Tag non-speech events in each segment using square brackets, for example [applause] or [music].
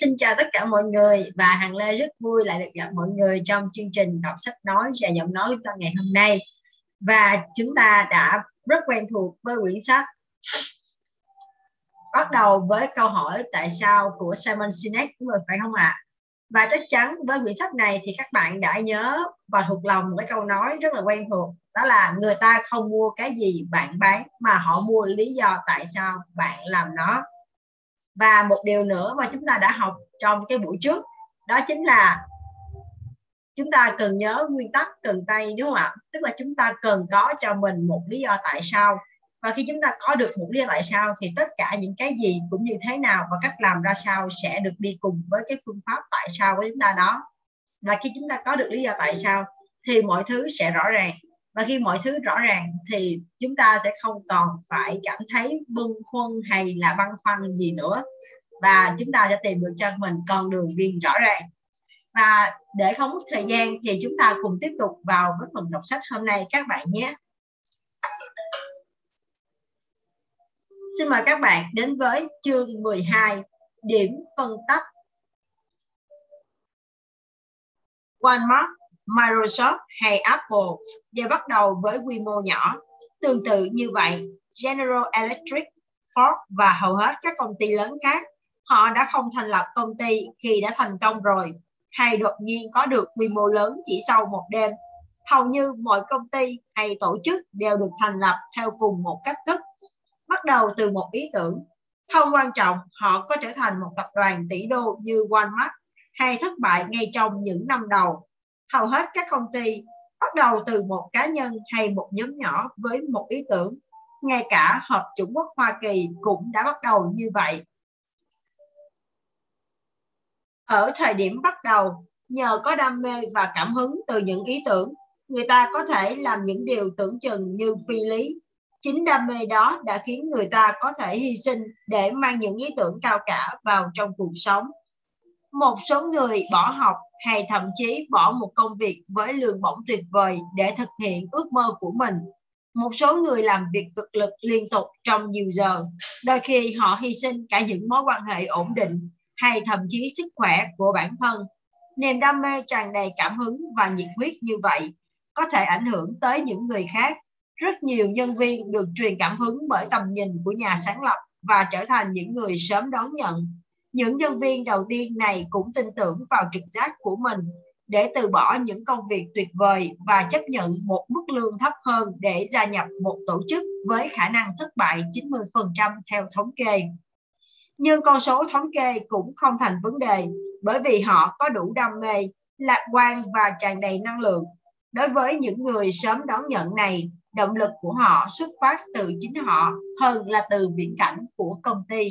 xin chào tất cả mọi người và Hằng Lê rất vui lại được gặp mọi người trong chương trình đọc sách nói và giọng nói chúng ta ngày hôm nay và chúng ta đã rất quen thuộc với quyển sách bắt đầu với câu hỏi tại sao của Simon Sinek, đúng rồi, phải không ạ? À? Và chắc chắn với quyển sách này thì các bạn đã nhớ và thuộc lòng một cái câu nói rất là quen thuộc, đó là người ta không mua cái gì bạn bán mà họ mua lý do tại sao bạn làm nó và một điều nữa mà chúng ta đã học trong cái buổi trước, đó chính là chúng ta cần nhớ nguyên tắc cần tay, đúng không ạ? Tức là chúng ta cần có cho mình một lý do tại sao. Và khi chúng ta có được một lý do tại sao thì tất cả những cái gì cũng như thế nào và cách làm ra sao sẽ được đi cùng với cái phương pháp tại sao của chúng ta đó. Và khi chúng ta có được lý do tại sao thì mọi thứ sẽ rõ ràng và khi mọi thứ rõ ràng thì chúng ta sẽ không còn phải cảm thấy bâng khuâng hay là băn khoăn gì nữa. Và chúng ta sẽ tìm được cho mình con đường riêng rõ ràng. Và để không mất thời gian thì chúng ta cùng tiếp tục vào với phần đọc sách hôm nay các bạn nhé. Xin mời các bạn đến với chương 12 điểm phân tách. Walmart Microsoft hay Apple đều bắt đầu với quy mô nhỏ. Tương tự như vậy, General Electric, Ford và hầu hết các công ty lớn khác, họ đã không thành lập công ty khi đã thành công rồi, hay đột nhiên có được quy mô lớn chỉ sau một đêm. Hầu như mọi công ty hay tổ chức đều được thành lập theo cùng một cách thức, bắt đầu từ một ý tưởng. Không quan trọng họ có trở thành một tập đoàn tỷ đô như Walmart hay thất bại ngay trong những năm đầu hầu hết các công ty bắt đầu từ một cá nhân hay một nhóm nhỏ với một ý tưởng. Ngay cả hợp chủng quốc hoa kỳ cũng đã bắt đầu như vậy. Ở thời điểm bắt đầu, nhờ có đam mê và cảm hứng từ những ý tưởng, người ta có thể làm những điều tưởng chừng như phi lý. Chính đam mê đó đã khiến người ta có thể hy sinh để mang những ý tưởng cao cả vào trong cuộc sống. Một số người bỏ học hay thậm chí bỏ một công việc với lương bổng tuyệt vời để thực hiện ước mơ của mình. Một số người làm việc cực lực liên tục trong nhiều giờ, đôi khi họ hy sinh cả những mối quan hệ ổn định hay thậm chí sức khỏe của bản thân. Niềm đam mê tràn đầy cảm hứng và nhiệt huyết như vậy có thể ảnh hưởng tới những người khác. Rất nhiều nhân viên được truyền cảm hứng bởi tầm nhìn của nhà sáng lập và trở thành những người sớm đón nhận những nhân viên đầu tiên này cũng tin tưởng vào trực giác của mình để từ bỏ những công việc tuyệt vời và chấp nhận một mức lương thấp hơn để gia nhập một tổ chức với khả năng thất bại 90% theo thống kê. Nhưng con số thống kê cũng không thành vấn đề bởi vì họ có đủ đam mê, lạc quan và tràn đầy năng lượng. Đối với những người sớm đón nhận này, động lực của họ xuất phát từ chính họ hơn là từ viễn cảnh của công ty.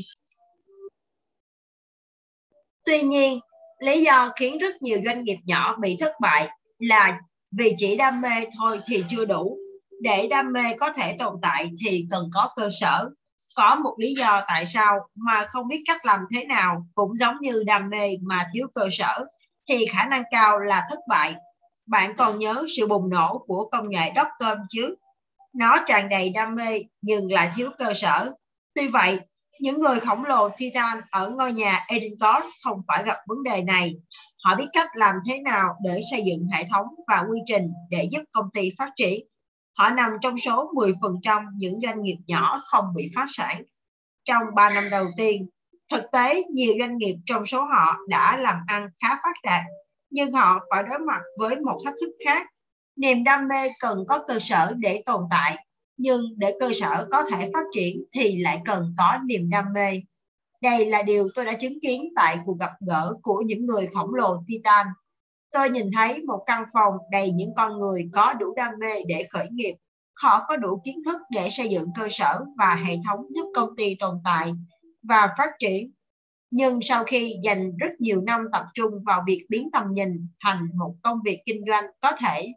Tuy nhiên, lý do khiến rất nhiều doanh nghiệp nhỏ bị thất bại là vì chỉ đam mê thôi thì chưa đủ. Để đam mê có thể tồn tại thì cần có cơ sở. Có một lý do tại sao mà không biết cách làm thế nào cũng giống như đam mê mà thiếu cơ sở thì khả năng cao là thất bại. Bạn còn nhớ sự bùng nổ của công nghệ dot-com chứ? Nó tràn đầy đam mê nhưng lại thiếu cơ sở. Tuy vậy, những người khổng lồ Titan ở ngôi nhà Edinburgh không phải gặp vấn đề này. Họ biết cách làm thế nào để xây dựng hệ thống và quy trình để giúp công ty phát triển. Họ nằm trong số 10% những doanh nghiệp nhỏ không bị phá sản. Trong 3 năm đầu tiên, thực tế nhiều doanh nghiệp trong số họ đã làm ăn khá phát đạt, nhưng họ phải đối mặt với một thách thức khác. Niềm đam mê cần có cơ sở để tồn tại nhưng để cơ sở có thể phát triển thì lại cần có niềm đam mê. Đây là điều tôi đã chứng kiến tại cuộc gặp gỡ của những người khổng lồ Titan. Tôi nhìn thấy một căn phòng đầy những con người có đủ đam mê để khởi nghiệp. Họ có đủ kiến thức để xây dựng cơ sở và hệ thống giúp công ty tồn tại và phát triển. Nhưng sau khi dành rất nhiều năm tập trung vào việc biến tầm nhìn thành một công việc kinh doanh có thể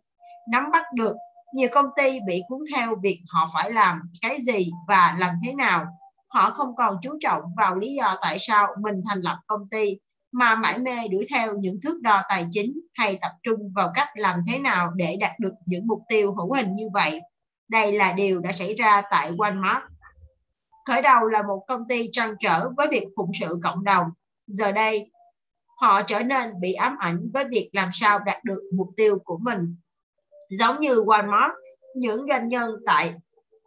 nắm bắt được nhiều công ty bị cuốn theo việc họ phải làm cái gì và làm thế nào. Họ không còn chú trọng vào lý do tại sao mình thành lập công ty, mà mãi mê đuổi theo những thước đo tài chính hay tập trung vào cách làm thế nào để đạt được những mục tiêu hữu hình như vậy. Đây là điều đã xảy ra tại Walmart. Khởi đầu là một công ty trăn trở với việc phụng sự cộng đồng. Giờ đây, họ trở nên bị ám ảnh với việc làm sao đạt được mục tiêu của mình. Giống như Walmart, những doanh nhân tại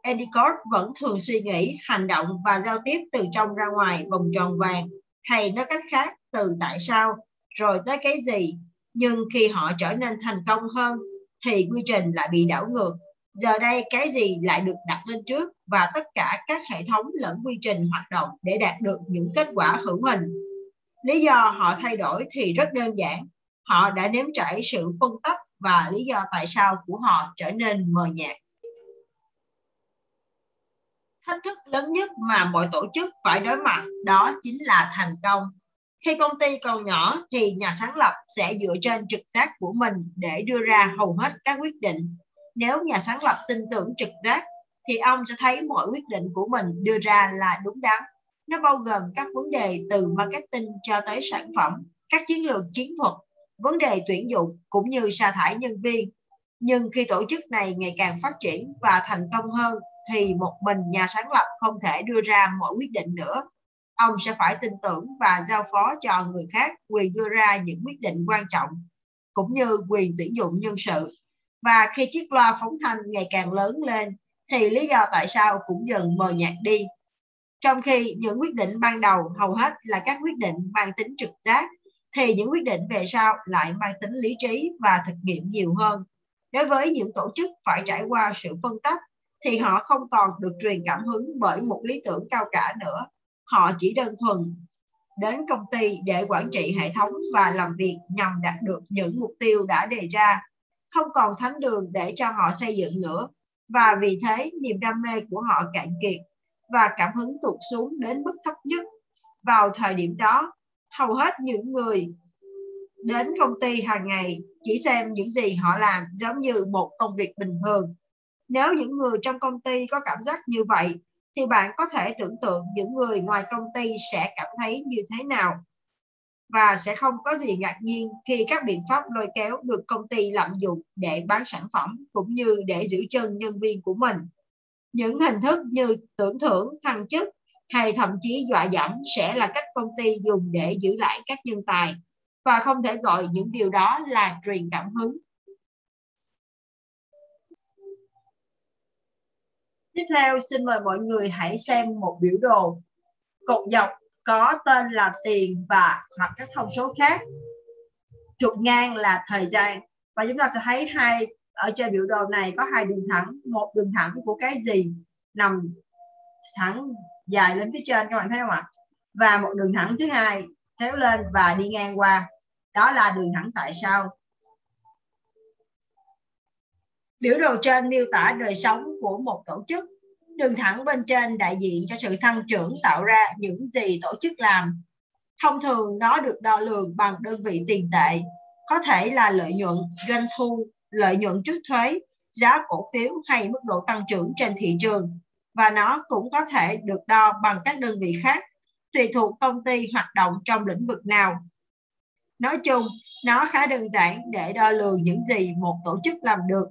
Endicott vẫn thường suy nghĩ, hành động và giao tiếp từ trong ra ngoài vòng tròn vàng, hay nói cách khác từ tại sao, rồi tới cái gì. Nhưng khi họ trở nên thành công hơn, thì quy trình lại bị đảo ngược. Giờ đây cái gì lại được đặt lên trước và tất cả các hệ thống lẫn quy trình hoạt động để đạt được những kết quả hữu hình. Lý do họ thay đổi thì rất đơn giản. Họ đã nếm trải sự phân tách và lý do tại sao của họ trở nên mờ nhạt. Thách thức lớn nhất mà mọi tổ chức phải đối mặt đó chính là thành công. Khi công ty còn nhỏ thì nhà sáng lập sẽ dựa trên trực giác của mình để đưa ra hầu hết các quyết định. Nếu nhà sáng lập tin tưởng trực giác thì ông sẽ thấy mọi quyết định của mình đưa ra là đúng đắn. Nó bao gồm các vấn đề từ marketing cho tới sản phẩm, các chiến lược chiến thuật, vấn đề tuyển dụng cũng như sa thải nhân viên. Nhưng khi tổ chức này ngày càng phát triển và thành công hơn thì một mình nhà sáng lập không thể đưa ra mọi quyết định nữa. Ông sẽ phải tin tưởng và giao phó cho người khác quyền đưa ra những quyết định quan trọng, cũng như quyền tuyển dụng nhân sự. Và khi chiếc loa phóng thanh ngày càng lớn lên, thì lý do tại sao cũng dần mờ nhạt đi. Trong khi những quyết định ban đầu hầu hết là các quyết định mang tính trực giác, thì những quyết định về sau lại mang tính lý trí và thực nghiệm nhiều hơn. Đối với những tổ chức phải trải qua sự phân tách thì họ không còn được truyền cảm hứng bởi một lý tưởng cao cả nữa. Họ chỉ đơn thuần đến công ty để quản trị hệ thống và làm việc nhằm đạt được những mục tiêu đã đề ra, không còn thánh đường để cho họ xây dựng nữa. Và vì thế niềm đam mê của họ cạn kiệt và cảm hứng tụt xuống đến mức thấp nhất. Vào thời điểm đó, hầu hết những người đến công ty hàng ngày chỉ xem những gì họ làm giống như một công việc bình thường nếu những người trong công ty có cảm giác như vậy, thì bạn có thể tưởng tượng những người ngoài công ty sẽ cảm thấy như thế nào. Và sẽ không có gì ngạc nhiên khi các biện pháp lôi kéo được công ty lạm dụng để bán sản phẩm cũng như để giữ chân nhân viên của mình. Những hình thức như tưởng thưởng, thăng chức hay thậm chí dọa dẫm sẽ là cách công ty dùng để giữ lại các nhân tài và không thể gọi những điều đó là truyền cảm hứng Tiếp theo xin mời mọi người hãy xem một biểu đồ. Cột dọc có tên là tiền và hoặc các thông số khác. Trục ngang là thời gian. Và chúng ta sẽ thấy hai ở trên biểu đồ này có hai đường thẳng, một đường thẳng của cái gì nằm thẳng dài lên phía trên các bạn thấy không ạ? Và một đường thẳng thứ hai kéo lên và đi ngang qua. Đó là đường thẳng tại sao. Biểu đồ trên miêu tả đời sống của một tổ chức. Đường thẳng bên trên đại diện cho sự tăng trưởng tạo ra những gì tổ chức làm. Thông thường nó được đo lường bằng đơn vị tiền tệ, có thể là lợi nhuận, doanh thu, lợi nhuận trước thuế, giá cổ phiếu hay mức độ tăng trưởng trên thị trường. Và nó cũng có thể được đo bằng các đơn vị khác, tùy thuộc công ty hoạt động trong lĩnh vực nào. Nói chung, nó khá đơn giản để đo lường những gì một tổ chức làm được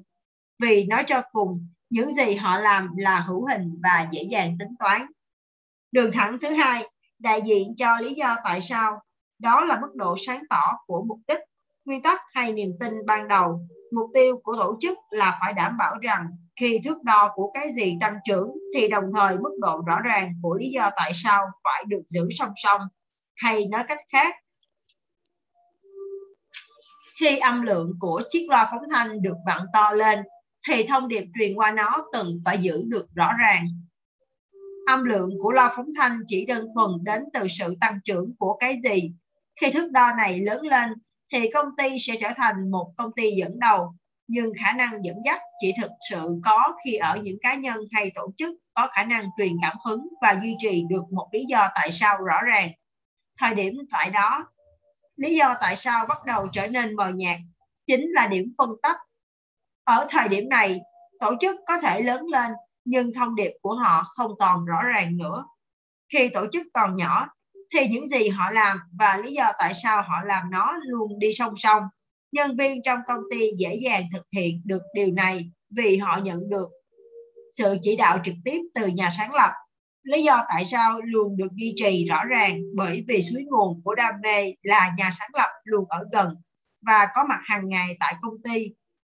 vì nói cho cùng những gì họ làm là hữu hình và dễ dàng tính toán. Đường thẳng thứ hai đại diện cho lý do tại sao, đó là mức độ sáng tỏ của mục đích, nguyên tắc hay niềm tin ban đầu. Mục tiêu của tổ chức là phải đảm bảo rằng khi thước đo của cái gì tăng trưởng thì đồng thời mức độ rõ ràng của lý do tại sao phải được giữ song song. Hay nói cách khác, khi âm lượng của chiếc loa phóng thanh được vặn to lên thì thông điệp truyền qua nó cần phải giữ được rõ ràng. Âm lượng của loa phóng thanh chỉ đơn thuần đến từ sự tăng trưởng của cái gì. Khi thước đo này lớn lên, thì công ty sẽ trở thành một công ty dẫn đầu, nhưng khả năng dẫn dắt chỉ thực sự có khi ở những cá nhân hay tổ chức có khả năng truyền cảm hứng và duy trì được một lý do tại sao rõ ràng. Thời điểm tại đó, lý do tại sao bắt đầu trở nên mờ nhạt chính là điểm phân tách ở thời điểm này, tổ chức có thể lớn lên nhưng thông điệp của họ không còn rõ ràng nữa. Khi tổ chức còn nhỏ thì những gì họ làm và lý do tại sao họ làm nó luôn đi song song. Nhân viên trong công ty dễ dàng thực hiện được điều này vì họ nhận được sự chỉ đạo trực tiếp từ nhà sáng lập. Lý do tại sao luôn được duy trì rõ ràng bởi vì suối nguồn của đam mê là nhà sáng lập luôn ở gần và có mặt hàng ngày tại công ty.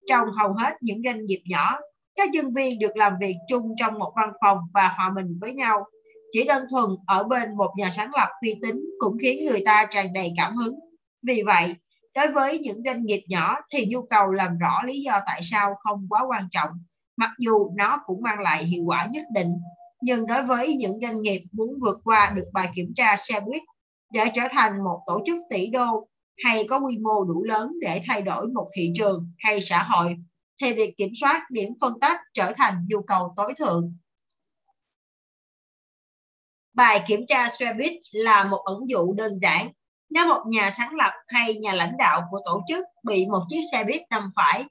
Trong hầu hết những doanh nghiệp nhỏ, các nhân viên được làm việc chung trong một văn phòng và hòa mình với nhau. Chỉ đơn thuần ở bên một nhà sáng lập uy tín cũng khiến người ta tràn đầy cảm hứng. Vì vậy, đối với những doanh nghiệp nhỏ thì nhu cầu làm rõ lý do tại sao không quá quan trọng, mặc dù nó cũng mang lại hiệu quả nhất định. Nhưng đối với những doanh nghiệp muốn vượt qua được bài kiểm tra xe buýt để trở thành một tổ chức tỷ đô hay có quy mô đủ lớn để thay đổi một thị trường hay xã hội thì việc kiểm soát điểm phân tách trở thành nhu cầu tối thượng. Bài kiểm tra xe buýt là một ẩn dụ đơn giản. Nếu một nhà sáng lập hay nhà lãnh đạo của tổ chức bị một chiếc xe buýt đâm phải,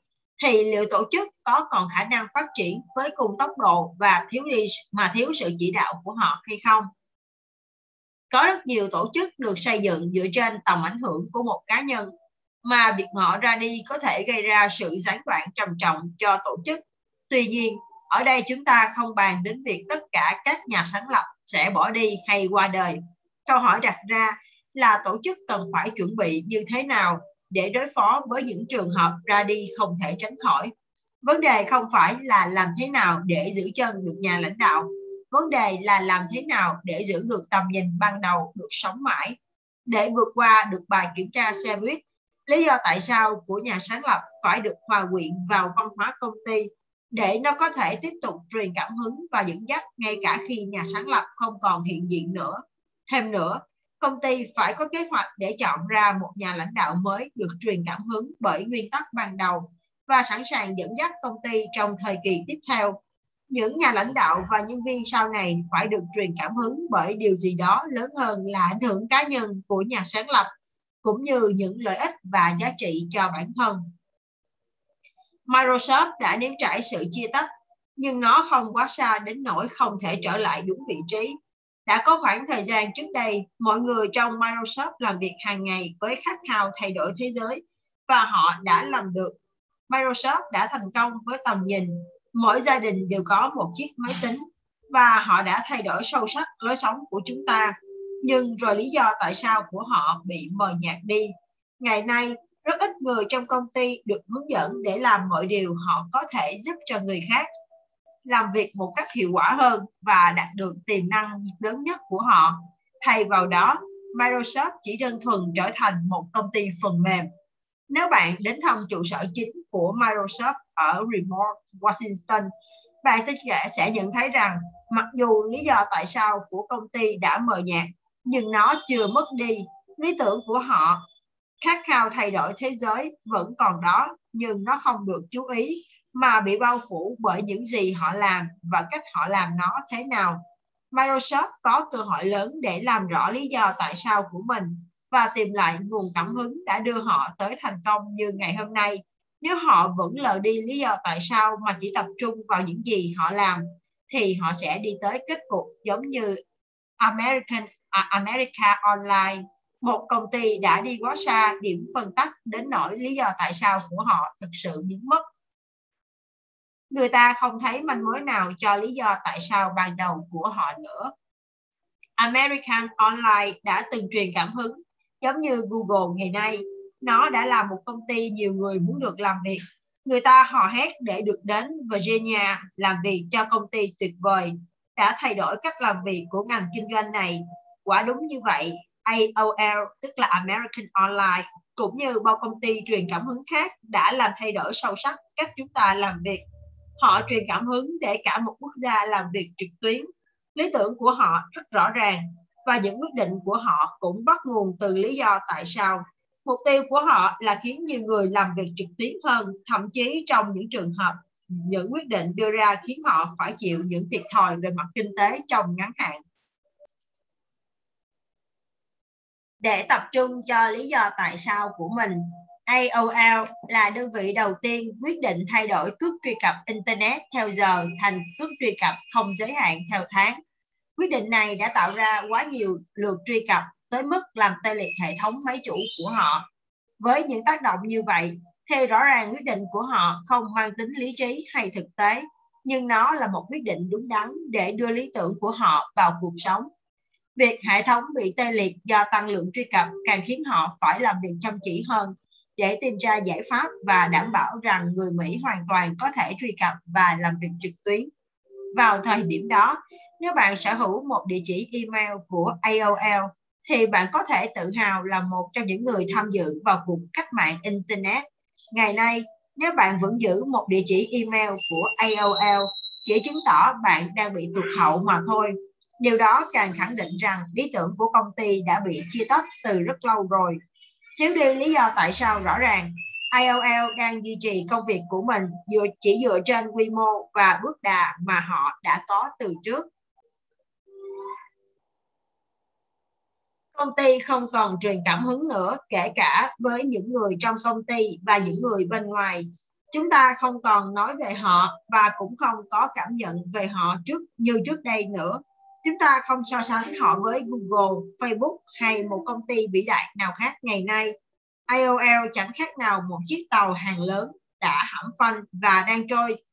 thì liệu tổ chức có còn khả năng phát triển với cùng tốc độ và thiếu đi mà thiếu sự chỉ đạo của họ hay không? Có rất nhiều tổ chức được xây dựng dựa trên tầm ảnh hưởng của một cá nhân mà việc họ ra đi có thể gây ra sự gián đoạn trầm trọng cho tổ chức. Tuy nhiên, ở đây chúng ta không bàn đến việc tất cả các nhà sáng lập sẽ bỏ đi hay qua đời. Câu hỏi đặt ra là tổ chức cần phải chuẩn bị như thế nào để đối phó với những trường hợp ra đi không thể tránh khỏi. Vấn đề không phải là làm thế nào để giữ chân được nhà lãnh đạo, vấn đề là làm thế nào để giữ được tầm nhìn ban đầu được sống mãi. Để vượt qua được bài kiểm tra xe buýt, lý do tại sao của nhà sáng lập phải được hòa quyện vào văn hóa công ty để nó có thể tiếp tục truyền cảm hứng và dẫn dắt ngay cả khi nhà sáng lập không còn hiện diện nữa. Thêm nữa, công ty phải có kế hoạch để chọn ra một nhà lãnh đạo mới được truyền cảm hứng bởi nguyên tắc ban đầu và sẵn sàng dẫn dắt công ty trong thời kỳ tiếp theo. Những nhà lãnh đạo và nhân viên sau này phải được truyền cảm hứng bởi điều gì đó lớn hơn là ảnh hưởng cá nhân của nhà sáng lập, cũng như những lợi ích và giá trị cho bản thân. Microsoft đã nếm trải sự chia tách, nhưng nó không quá xa đến nỗi không thể trở lại đúng vị trí. Đã có khoảng thời gian trước đây, mọi người trong Microsoft làm việc hàng ngày với khát khao thay đổi thế giới và họ đã làm được. Microsoft đã thành công với tầm nhìn, mỗi gia đình đều có một chiếc máy tính và họ đã thay đổi sâu sắc lối sống của chúng ta. Nhưng rồi lý do tại sao của họ bị mờ nhạt đi. Ngày nay, rất ít người trong công ty được hướng dẫn để làm mọi điều họ có thể giúp cho người khác làm việc một cách hiệu quả hơn và đạt được tiềm năng lớn nhất của họ. Thay vào đó, Microsoft chỉ đơn thuần trở thành một công ty phần mềm. Nếu bạn đến thăm trụ sở chính của Microsoft ở Remote, Washington, bạn sẽ sẽ nhận thấy rằng mặc dù lý do tại sao của công ty đã mờ nhạt, nhưng nó chưa mất đi. Lý tưởng của họ khát khao thay đổi thế giới vẫn còn đó nhưng nó không được chú ý mà bị bao phủ bởi những gì họ làm và cách họ làm nó thế nào. Microsoft có cơ hội lớn để làm rõ lý do tại sao của mình và tìm lại nguồn cảm hứng đã đưa họ tới thành công như ngày hôm nay. Nếu họ vẫn lờ đi lý do tại sao mà chỉ tập trung vào những gì họ làm, thì họ sẽ đi tới kết cục giống như American à, America Online một công ty đã đi quá xa điểm phân tách đến nỗi lý do tại sao của họ thực sự biến mất. Người ta không thấy manh mối nào cho lý do tại sao ban đầu của họ nữa. American Online đã từng truyền cảm hứng, giống như Google ngày nay. Nó đã là một công ty nhiều người muốn được làm việc. Người ta hò hét để được đến Virginia làm việc cho công ty tuyệt vời, đã thay đổi cách làm việc của ngành kinh doanh này. Quả đúng như vậy, AOL tức là American Online cũng như bao công ty truyền cảm hứng khác đã làm thay đổi sâu sắc cách chúng ta làm việc. Họ truyền cảm hứng để cả một quốc gia làm việc trực tuyến. Lý tưởng của họ rất rõ ràng và những quyết định của họ cũng bắt nguồn từ lý do tại sao. Mục tiêu của họ là khiến nhiều người làm việc trực tuyến hơn, thậm chí trong những trường hợp những quyết định đưa ra khiến họ phải chịu những thiệt thòi về mặt kinh tế trong ngắn hạn. để tập trung cho lý do tại sao của mình. AOL là đơn vị đầu tiên quyết định thay đổi cước truy cập Internet theo giờ thành cước truy cập không giới hạn theo tháng. Quyết định này đã tạo ra quá nhiều lượt truy cập tới mức làm tê liệt hệ thống máy chủ của họ. Với những tác động như vậy, thì rõ ràng quyết định của họ không mang tính lý trí hay thực tế. nhưng nó là một quyết định đúng đắn để đưa lý tưởng của họ vào cuộc sống. Việc hệ thống bị tê liệt do tăng lượng truy cập càng khiến họ phải làm việc chăm chỉ hơn để tìm ra giải pháp và đảm bảo rằng người Mỹ hoàn toàn có thể truy cập và làm việc trực tuyến. Vào thời điểm đó, nếu bạn sở hữu một địa chỉ email của AOL, thì bạn có thể tự hào là một trong những người tham dự vào cuộc cách mạng Internet. Ngày nay, nếu bạn vẫn giữ một địa chỉ email của AOL, chỉ chứng tỏ bạn đang bị tụt hậu mà thôi. Điều đó càng khẳng định rằng lý tưởng của công ty đã bị chia tách từ rất lâu rồi. Thiếu đi lý do tại sao rõ ràng, IOL đang duy trì công việc của mình dựa chỉ dựa trên quy mô và bước đà mà họ đã có từ trước. Công ty không còn truyền cảm hứng nữa kể cả với những người trong công ty và những người bên ngoài. Chúng ta không còn nói về họ và cũng không có cảm nhận về họ trước như trước đây nữa. Chúng ta không so sánh họ với Google, Facebook hay một công ty vĩ đại nào khác ngày nay. IOL chẳng khác nào một chiếc tàu hàng lớn đã hãm phanh và đang trôi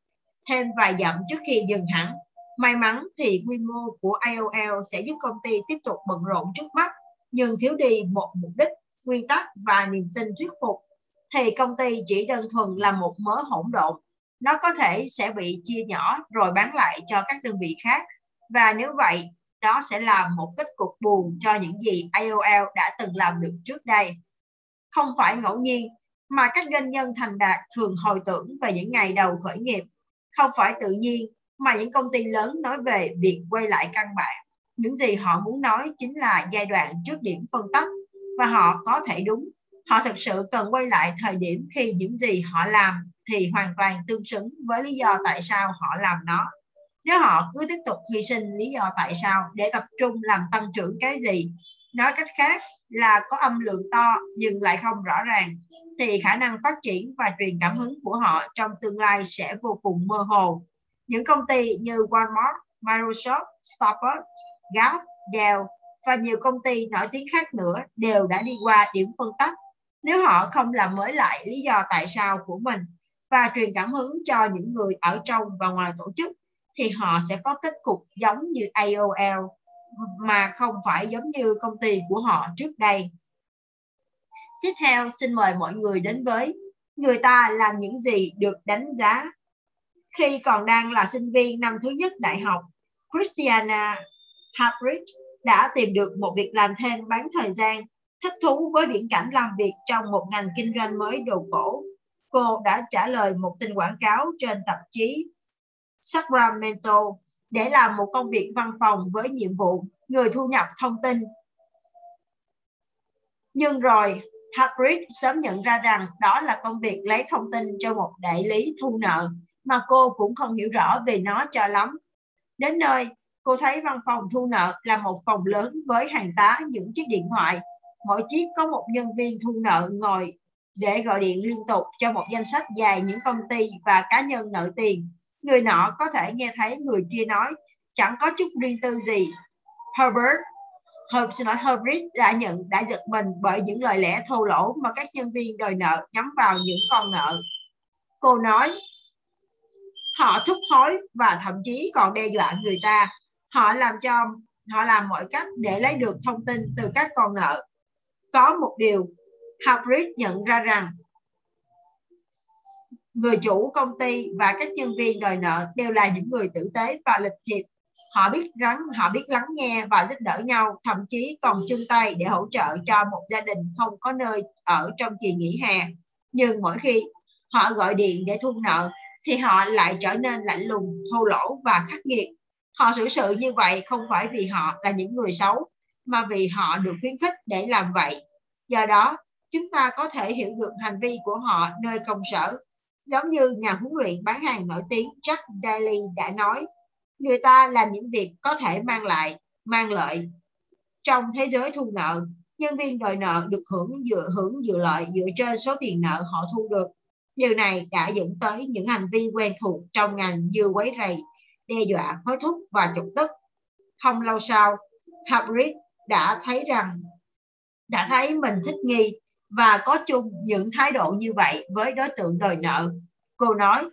thêm vài dặm trước khi dừng hẳn. May mắn thì quy mô của IOL sẽ giúp công ty tiếp tục bận rộn trước mắt, nhưng thiếu đi một mục đích, nguyên tắc và niềm tin thuyết phục, thì công ty chỉ đơn thuần là một mớ hỗn độn. Nó có thể sẽ bị chia nhỏ rồi bán lại cho các đơn vị khác và nếu vậy, đó sẽ là một kết cục buồn cho những gì AOL đã từng làm được trước đây. Không phải ngẫu nhiên mà các doanh nhân thành đạt thường hồi tưởng về những ngày đầu khởi nghiệp. Không phải tự nhiên mà những công ty lớn nói về việc quay lại căn bản. Những gì họ muốn nói chính là giai đoạn trước điểm phân tách và họ có thể đúng. Họ thực sự cần quay lại thời điểm khi những gì họ làm thì hoàn toàn tương xứng với lý do tại sao họ làm nó nếu họ cứ tiếp tục hy sinh lý do tại sao? Để tập trung làm tăng trưởng cái gì? Nói cách khác là có âm lượng to nhưng lại không rõ ràng thì khả năng phát triển và truyền cảm hứng của họ trong tương lai sẽ vô cùng mơ hồ. Những công ty như Walmart, Microsoft, Starbucks, Gap, Dell và nhiều công ty nổi tiếng khác nữa đều đã đi qua điểm phân tách. Nếu họ không làm mới lại lý do tại sao của mình và truyền cảm hứng cho những người ở trong và ngoài tổ chức thì họ sẽ có kết cục giống như AOL mà không phải giống như công ty của họ trước đây. Tiếp theo xin mời mọi người đến với người ta làm những gì được đánh giá. Khi còn đang là sinh viên năm thứ nhất đại học, Christiana Habridge đã tìm được một việc làm thêm bán thời gian, thích thú với viễn cảnh làm việc trong một ngành kinh doanh mới đồ cổ. Cô đã trả lời một tin quảng cáo trên tạp chí Sacramento để làm một công việc văn phòng với nhiệm vụ người thu nhập thông tin. Nhưng rồi, Hagrid sớm nhận ra rằng đó là công việc lấy thông tin cho một đại lý thu nợ mà cô cũng không hiểu rõ về nó cho lắm. Đến nơi, cô thấy văn phòng thu nợ là một phòng lớn với hàng tá những chiếc điện thoại. Mỗi chiếc có một nhân viên thu nợ ngồi để gọi điện liên tục cho một danh sách dài những công ty và cá nhân nợ tiền người nọ có thể nghe thấy người kia nói chẳng có chút riêng tư gì Herbert Herb, xin nói Herbert đã nhận đã giật mình bởi những lời lẽ thô lỗ mà các nhân viên đòi nợ nhắm vào những con nợ. Cô nói, họ thúc hối và thậm chí còn đe dọa người ta. Họ làm cho họ làm mọi cách để lấy được thông tin từ các con nợ. Có một điều, Harvard nhận ra rằng người chủ công ty và các nhân viên đòi nợ đều là những người tử tế và lịch thiệp. Họ biết rắn, họ biết lắng nghe và giúp đỡ nhau, thậm chí còn chung tay để hỗ trợ cho một gia đình không có nơi ở trong kỳ nghỉ hè. Nhưng mỗi khi họ gọi điện để thu nợ, thì họ lại trở nên lạnh lùng, thô lỗ và khắc nghiệt. Họ xử sự như vậy không phải vì họ là những người xấu, mà vì họ được khuyến khích để làm vậy. Do đó, chúng ta có thể hiểu được hành vi của họ nơi công sở. Giống như nhà huấn luyện bán hàng nổi tiếng Jack Daly đã nói, người ta làm những việc có thể mang lại, mang lợi. Trong thế giới thu nợ, nhân viên đòi nợ được hưởng dựa hưởng dự lợi dựa trên số tiền nợ họ thu được. Điều này đã dẫn tới những hành vi quen thuộc trong ngành như quấy rầy, đe dọa, hối thúc và trục tức. Không lâu sau, Habrit đã thấy rằng đã thấy mình thích nghi và có chung những thái độ như vậy với đối tượng đòi nợ. Cô nói,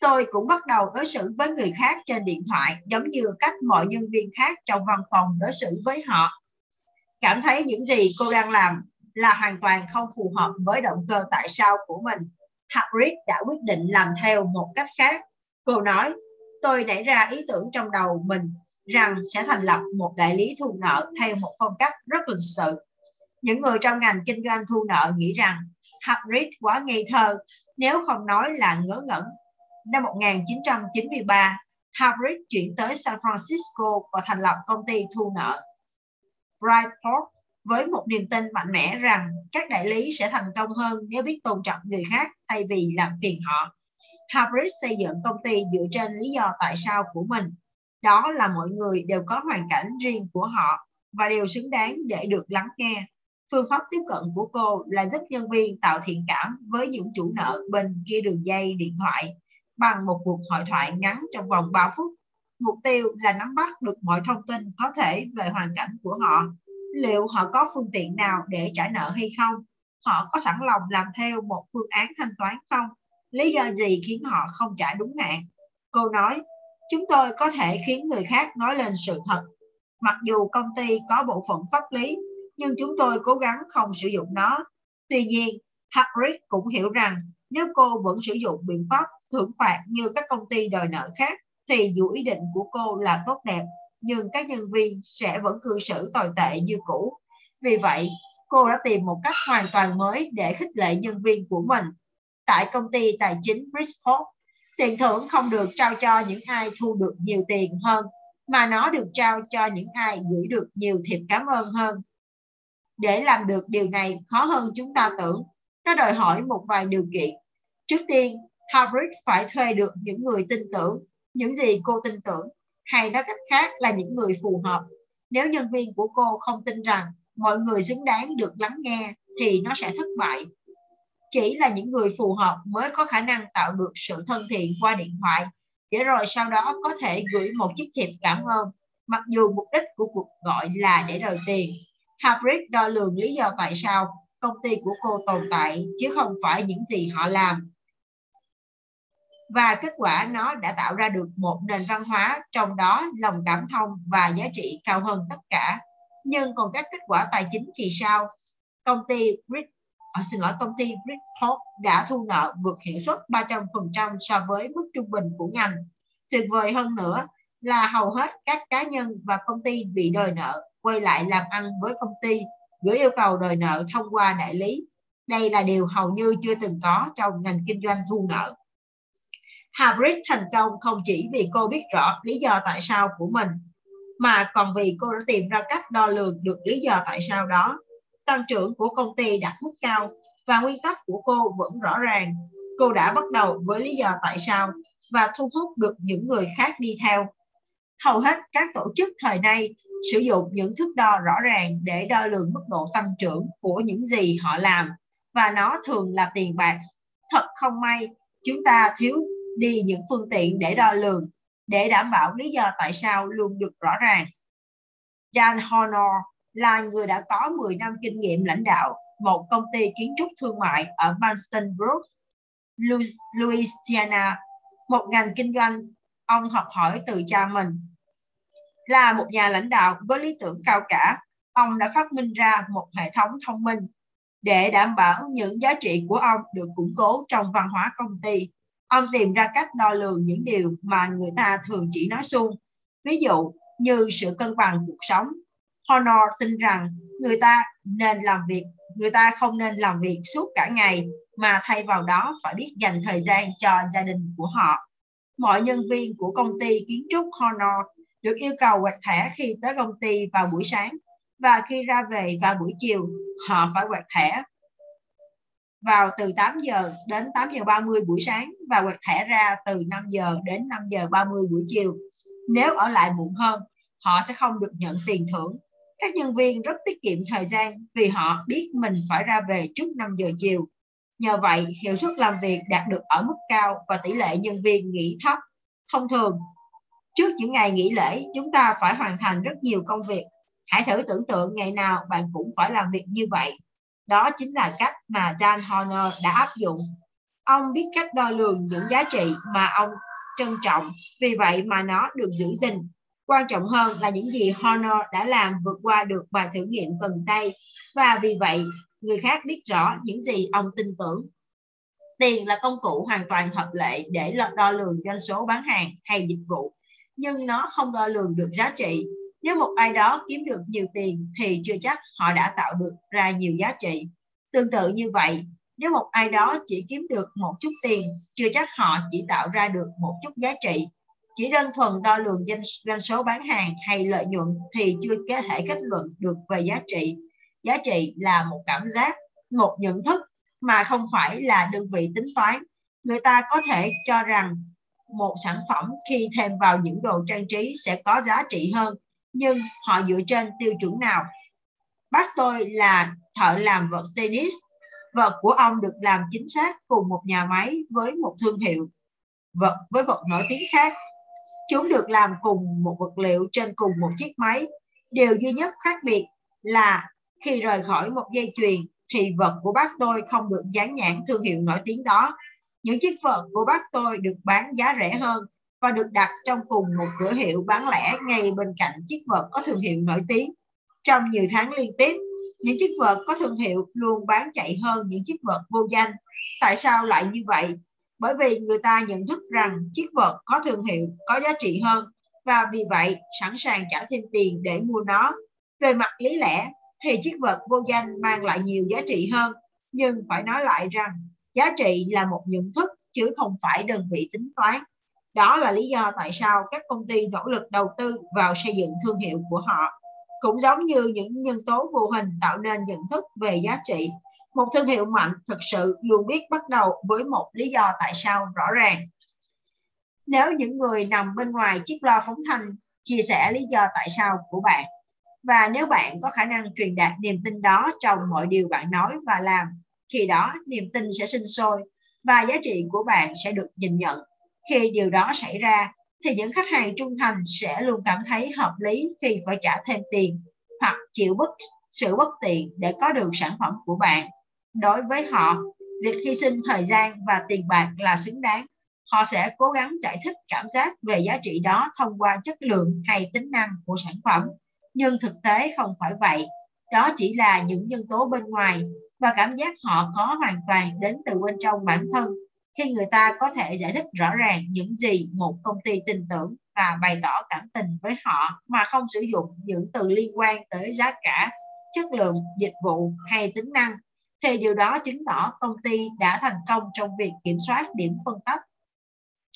Tôi cũng bắt đầu đối xử với người khác trên điện thoại giống như cách mọi nhân viên khác trong văn phòng đối xử với họ. Cảm thấy những gì cô đang làm là hoàn toàn không phù hợp với động cơ tại sao của mình. Hagrid đã quyết định làm theo một cách khác. Cô nói, tôi nảy ra ý tưởng trong đầu mình rằng sẽ thành lập một đại lý thu nợ theo một phong cách rất lịch sự. Những người trong ngành kinh doanh thu nợ nghĩ rằng Hagrid quá ngây thơ, nếu không nói là ngớ ngẩn. Năm 1993, Hagrid chuyển tới San Francisco và thành lập công ty thu nợ Brightport với một niềm tin mạnh mẽ rằng các đại lý sẽ thành công hơn nếu biết tôn trọng người khác thay vì làm phiền họ. Hagrid xây dựng công ty dựa trên lý do tại sao của mình. Đó là mọi người đều có hoàn cảnh riêng của họ và đều xứng đáng để được lắng nghe. Phương pháp tiếp cận của cô là giúp nhân viên tạo thiện cảm với những chủ nợ bên kia đường dây điện thoại bằng một cuộc hội thoại ngắn trong vòng 3 phút. Mục tiêu là nắm bắt được mọi thông tin có thể về hoàn cảnh của họ. Liệu họ có phương tiện nào để trả nợ hay không? Họ có sẵn lòng làm theo một phương án thanh toán không? Lý do gì khiến họ không trả đúng hạn? Cô nói, chúng tôi có thể khiến người khác nói lên sự thật. Mặc dù công ty có bộ phận pháp lý nhưng chúng tôi cố gắng không sử dụng nó tuy nhiên Hagrid cũng hiểu rằng nếu cô vẫn sử dụng biện pháp thưởng phạt như các công ty đòi nợ khác thì dù ý định của cô là tốt đẹp nhưng các nhân viên sẽ vẫn cư xử tồi tệ như cũ. Vì vậy, cô đã tìm một cách hoàn toàn mới để khích lệ nhân viên của mình. Tại công ty tài chính Bridgeport, tiền thưởng không được trao cho những ai thu được nhiều tiền hơn, mà nó được trao cho những ai gửi được nhiều thiệp cảm ơn hơn. Để làm được điều này khó hơn chúng ta tưởng. Nó đòi hỏi một vài điều kiện. Trước tiên, Harvard phải thuê được những người tin tưởng những gì cô tin tưởng hay nói cách khác là những người phù hợp. Nếu nhân viên của cô không tin rằng mọi người xứng đáng được lắng nghe thì nó sẽ thất bại. Chỉ là những người phù hợp mới có khả năng tạo được sự thân thiện qua điện thoại để rồi sau đó có thể gửi một chiếc thiệp cảm ơn mặc dù mục đích của cuộc gọi là để đòi tiền. Hagrid đo lường lý do tại sao công ty của cô tồn tại chứ không phải những gì họ làm. Và kết quả nó đã tạo ra được một nền văn hóa trong đó lòng cảm thông và giá trị cao hơn tất cả. Nhưng còn các kết quả tài chính thì sao? Công ty Brit à, xin lỗi công ty Britport đã thu nợ vượt hiệu suất 300% so với mức trung bình của ngành. Tuyệt vời hơn nữa là hầu hết các cá nhân và công ty bị đòi nợ quay lại làm ăn với công ty gửi yêu cầu đòi nợ thông qua đại lý đây là điều hầu như chưa từng có trong ngành kinh doanh thu nợ Harvard thành công không chỉ vì cô biết rõ lý do tại sao của mình, mà còn vì cô đã tìm ra cách đo lường được lý do tại sao đó. Tăng trưởng của công ty đạt mức cao và nguyên tắc của cô vẫn rõ ràng. Cô đã bắt đầu với lý do tại sao và thu hút được những người khác đi theo. Hầu hết các tổ chức thời nay sử dụng những thước đo rõ ràng để đo lường mức độ tăng trưởng của những gì họ làm và nó thường là tiền bạc. Thật không may, chúng ta thiếu đi những phương tiện để đo lường để đảm bảo lý do tại sao luôn được rõ ràng. Jan Honor là người đã có 10 năm kinh nghiệm lãnh đạo một công ty kiến trúc thương mại ở Manston Brook, Louisiana, một ngành kinh doanh ông học hỏi từ cha mình. Là một nhà lãnh đạo với lý tưởng cao cả, ông đã phát minh ra một hệ thống thông minh để đảm bảo những giá trị của ông được củng cố trong văn hóa công ty. Ông tìm ra cách đo lường những điều mà người ta thường chỉ nói suông ví dụ như sự cân bằng cuộc sống. Honor tin rằng người ta nên làm việc người ta không nên làm việc suốt cả ngày mà thay vào đó phải biết dành thời gian cho gia đình của họ mọi nhân viên của công ty kiến trúc Honor được yêu cầu quạt thẻ khi tới công ty vào buổi sáng và khi ra về vào buổi chiều họ phải quạt thẻ vào từ 8 giờ đến 8 giờ 30 buổi sáng và quạt thẻ ra từ 5 giờ đến 5 giờ 30 buổi chiều. Nếu ở lại muộn hơn, họ sẽ không được nhận tiền thưởng. Các nhân viên rất tiết kiệm thời gian vì họ biết mình phải ra về trước 5 giờ chiều. Nhờ vậy, hiệu suất làm việc đạt được ở mức cao và tỷ lệ nhân viên nghỉ thấp. Thông thường, trước những ngày nghỉ lễ, chúng ta phải hoàn thành rất nhiều công việc. Hãy thử tưởng tượng ngày nào bạn cũng phải làm việc như vậy đó chính là cách mà John Horner đã áp dụng. Ông biết cách đo lường những giá trị mà ông trân trọng, vì vậy mà nó được giữ gìn. Quan trọng hơn là những gì Horner đã làm vượt qua được bài thử nghiệm cần tay và vì vậy người khác biết rõ những gì ông tin tưởng. Tiền là công cụ hoàn toàn hợp lệ để đo lường doanh số bán hàng hay dịch vụ, nhưng nó không đo lường được giá trị. Nếu một ai đó kiếm được nhiều tiền thì chưa chắc họ đã tạo được ra nhiều giá trị. Tương tự như vậy, nếu một ai đó chỉ kiếm được một chút tiền, chưa chắc họ chỉ tạo ra được một chút giá trị. Chỉ đơn thuần đo lường doanh, doanh số bán hàng hay lợi nhuận thì chưa có thể kết luận được về giá trị. Giá trị là một cảm giác, một nhận thức mà không phải là đơn vị tính toán. Người ta có thể cho rằng một sản phẩm khi thêm vào những đồ trang trí sẽ có giá trị hơn, nhưng họ dựa trên tiêu chuẩn nào? Bác tôi là thợ làm vật tennis vật của ông được làm chính xác cùng một nhà máy với một thương hiệu vật với vật nổi tiếng khác chúng được làm cùng một vật liệu trên cùng một chiếc máy điều duy nhất khác biệt là khi rời khỏi một dây chuyền, thì vật của bác tôi không được dán nhãn thương hiệu nổi tiếng đó những chiếc vật của bác tôi được bán giá rẻ hơn và được đặt trong cùng một cửa hiệu bán lẻ ngay bên cạnh chiếc vật có thương hiệu nổi tiếng trong nhiều tháng liên tiếp, những chiếc vợt có thương hiệu luôn bán chạy hơn những chiếc vợt vô danh. Tại sao lại như vậy? Bởi vì người ta nhận thức rằng chiếc vợt có thương hiệu có giá trị hơn và vì vậy sẵn sàng trả thêm tiền để mua nó. Về mặt lý lẽ thì chiếc vợt vô danh mang lại nhiều giá trị hơn, nhưng phải nói lại rằng giá trị là một nhận thức chứ không phải đơn vị tính toán. Đó là lý do tại sao các công ty nỗ lực đầu tư vào xây dựng thương hiệu của họ. Cũng giống như những nhân tố vô hình tạo nên nhận thức về giá trị. Một thương hiệu mạnh thực sự luôn biết bắt đầu với một lý do tại sao rõ ràng. Nếu những người nằm bên ngoài chiếc loa phóng thanh chia sẻ lý do tại sao của bạn và nếu bạn có khả năng truyền đạt niềm tin đó trong mọi điều bạn nói và làm khi đó niềm tin sẽ sinh sôi và giá trị của bạn sẽ được nhìn nhận khi điều đó xảy ra thì những khách hàng trung thành sẽ luôn cảm thấy hợp lý khi phải trả thêm tiền hoặc chịu bất sự bất tiện để có được sản phẩm của bạn. Đối với họ, việc hy sinh thời gian và tiền bạc là xứng đáng. Họ sẽ cố gắng giải thích cảm giác về giá trị đó thông qua chất lượng hay tính năng của sản phẩm. Nhưng thực tế không phải vậy. Đó chỉ là những nhân tố bên ngoài và cảm giác họ có hoàn toàn đến từ bên trong bản thân khi người ta có thể giải thích rõ ràng những gì một công ty tin tưởng và bày tỏ cảm tình với họ mà không sử dụng những từ liên quan tới giá cả, chất lượng, dịch vụ hay tính năng, thì điều đó chứng tỏ công ty đã thành công trong việc kiểm soát điểm phân tách.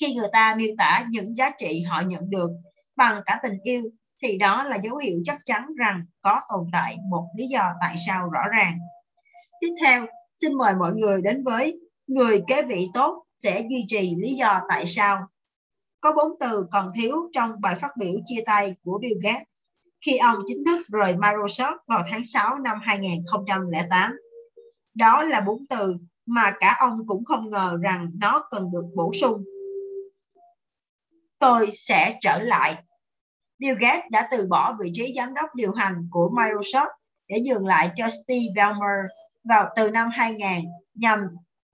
Khi người ta miêu tả những giá trị họ nhận được bằng cả tình yêu, thì đó là dấu hiệu chắc chắn rằng có tồn tại một lý do tại sao rõ ràng. Tiếp theo, xin mời mọi người đến với người kế vị tốt sẽ duy trì lý do tại sao. Có bốn từ còn thiếu trong bài phát biểu chia tay của Bill Gates khi ông chính thức rời Microsoft vào tháng 6 năm 2008. Đó là bốn từ mà cả ông cũng không ngờ rằng nó cần được bổ sung. Tôi sẽ trở lại. Bill Gates đã từ bỏ vị trí giám đốc điều hành của Microsoft để dừng lại cho Steve Ballmer vào từ năm 2000 nhằm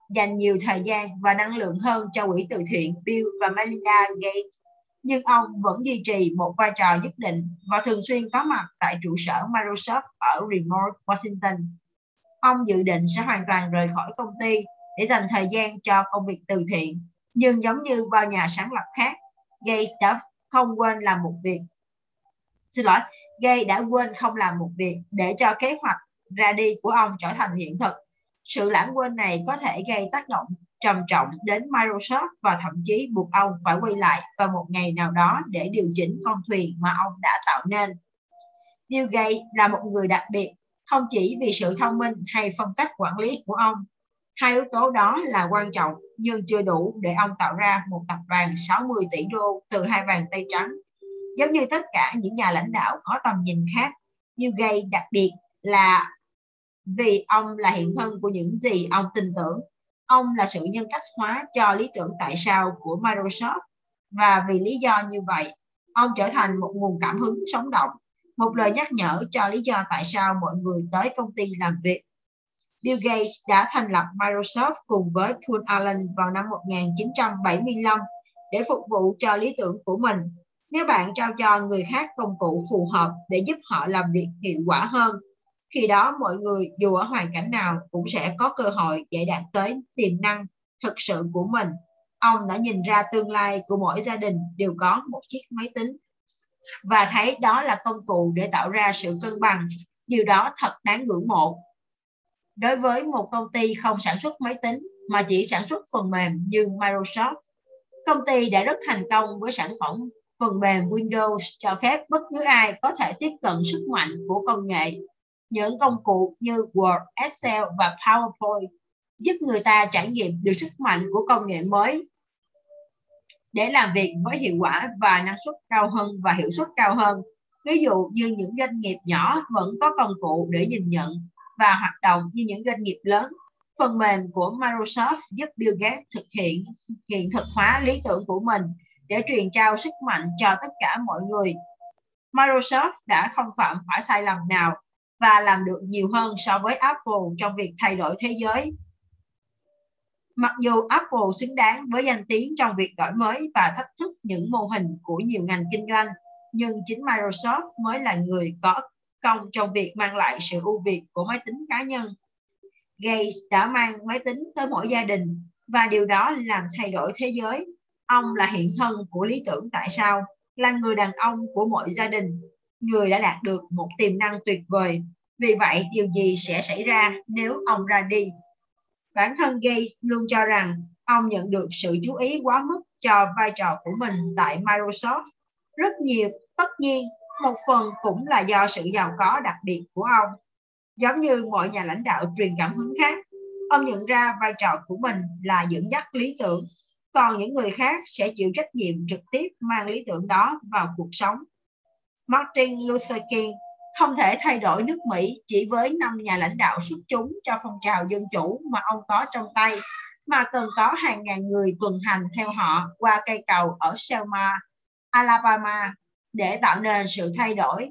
dành nhiều thời gian và năng lượng hơn cho quỹ từ thiện Bill và Melinda Gates. Nhưng ông vẫn duy trì một vai trò nhất định và thường xuyên có mặt tại trụ sở Microsoft ở Remote, Washington. Ông dự định sẽ hoàn toàn rời khỏi công ty để dành thời gian cho công việc từ thiện. Nhưng giống như bao nhà sáng lập khác, Gates đã không quên làm một việc. Xin lỗi, gây đã quên không làm một việc để cho kế hoạch ra đi của ông trở thành hiện thực sự lãng quên này có thể gây tác động trầm trọng đến Microsoft và thậm chí buộc ông phải quay lại vào một ngày nào đó để điều chỉnh con thuyền mà ông đã tạo nên. Bill Gates là một người đặc biệt, không chỉ vì sự thông minh hay phong cách quản lý của ông. Hai yếu tố đó là quan trọng nhưng chưa đủ để ông tạo ra một tập đoàn 60 tỷ đô từ hai bàn tay trắng. Giống như tất cả những nhà lãnh đạo có tầm nhìn khác, Bill Gates đặc biệt là vì ông là hiện thân của những gì ông tin tưởng. Ông là sự nhân cách hóa cho lý tưởng tại sao của Microsoft và vì lý do như vậy, ông trở thành một nguồn cảm hứng sống động, một lời nhắc nhở cho lý do tại sao mọi người tới công ty làm việc. Bill Gates đã thành lập Microsoft cùng với Paul Allen vào năm 1975 để phục vụ cho lý tưởng của mình. Nếu bạn trao cho người khác công cụ phù hợp để giúp họ làm việc hiệu quả hơn, khi đó mọi người dù ở hoàn cảnh nào cũng sẽ có cơ hội để đạt tới tiềm năng thực sự của mình. Ông đã nhìn ra tương lai của mỗi gia đình đều có một chiếc máy tính và thấy đó là công cụ để tạo ra sự cân bằng. Điều đó thật đáng ngưỡng mộ. Đối với một công ty không sản xuất máy tính mà chỉ sản xuất phần mềm như Microsoft, công ty đã rất thành công với sản phẩm phần mềm Windows cho phép bất cứ ai có thể tiếp cận sức mạnh của công nghệ. Những công cụ như Word, Excel và PowerPoint giúp người ta trải nghiệm được sức mạnh của công nghệ mới để làm việc với hiệu quả và năng suất cao hơn và hiệu suất cao hơn. Ví dụ như những doanh nghiệp nhỏ vẫn có công cụ để nhìn nhận và hoạt động như những doanh nghiệp lớn. Phần mềm của Microsoft giúp Bill Gates thực hiện hiện thực hóa lý tưởng của mình để truyền trao sức mạnh cho tất cả mọi người. Microsoft đã không phạm phải sai lầm nào và làm được nhiều hơn so với Apple trong việc thay đổi thế giới Mặc dù Apple xứng đáng với danh tiếng trong việc đổi mới và thách thức những mô hình của nhiều ngành kinh doanh, nhưng chính Microsoft mới là người có công trong việc mang lại sự ưu việt của máy tính cá nhân. Gates đã mang máy tính tới mỗi gia đình và điều đó làm thay đổi thế giới. Ông là hiện thân của lý tưởng tại sao, là người đàn ông của mọi gia đình, người đã đạt được một tiềm năng tuyệt vời. Vì vậy, điều gì sẽ xảy ra nếu ông ra đi? Bản thân Gates luôn cho rằng ông nhận được sự chú ý quá mức cho vai trò của mình tại Microsoft. Rất nhiều, tất nhiên, một phần cũng là do sự giàu có đặc biệt của ông. Giống như mọi nhà lãnh đạo truyền cảm hứng khác, ông nhận ra vai trò của mình là dẫn dắt lý tưởng, còn những người khác sẽ chịu trách nhiệm trực tiếp mang lý tưởng đó vào cuộc sống. Martin Luther King không thể thay đổi nước Mỹ chỉ với năm nhà lãnh đạo xuất chúng cho phong trào dân chủ mà ông có trong tay, mà cần có hàng ngàn người tuần hành theo họ qua cây cầu ở Selma, Alabama để tạo nên sự thay đổi.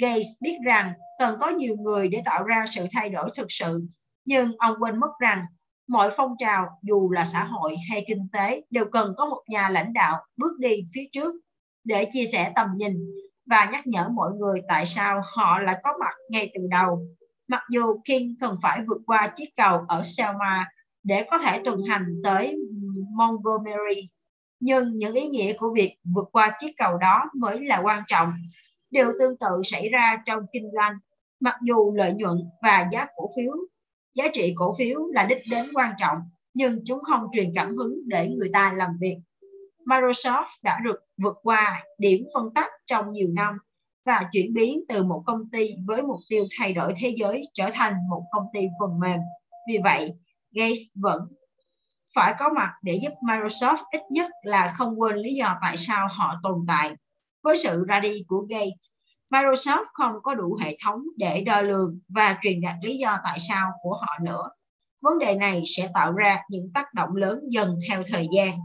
Gates biết rằng cần có nhiều người để tạo ra sự thay đổi thực sự, nhưng ông quên mất rằng mọi phong trào dù là xã hội hay kinh tế đều cần có một nhà lãnh đạo bước đi phía trước để chia sẻ tầm nhìn và nhắc nhở mọi người tại sao họ lại có mặt ngay từ đầu. Mặc dù King cần phải vượt qua chiếc cầu ở Selma để có thể tuần hành tới Montgomery, nhưng những ý nghĩa của việc vượt qua chiếc cầu đó mới là quan trọng. Điều tương tự xảy ra trong kinh doanh, mặc dù lợi nhuận và giá cổ phiếu, giá trị cổ phiếu là đích đến quan trọng, nhưng chúng không truyền cảm hứng để người ta làm việc. Microsoft đã được vượt qua điểm phân tách trong nhiều năm và chuyển biến từ một công ty với mục tiêu thay đổi thế giới trở thành một công ty phần mềm. Vì vậy, Gates vẫn phải có mặt để giúp Microsoft ít nhất là không quên lý do tại sao họ tồn tại. Với sự ra đi của Gates, Microsoft không có đủ hệ thống để đo lường và truyền đạt lý do tại sao của họ nữa. Vấn đề này sẽ tạo ra những tác động lớn dần theo thời gian.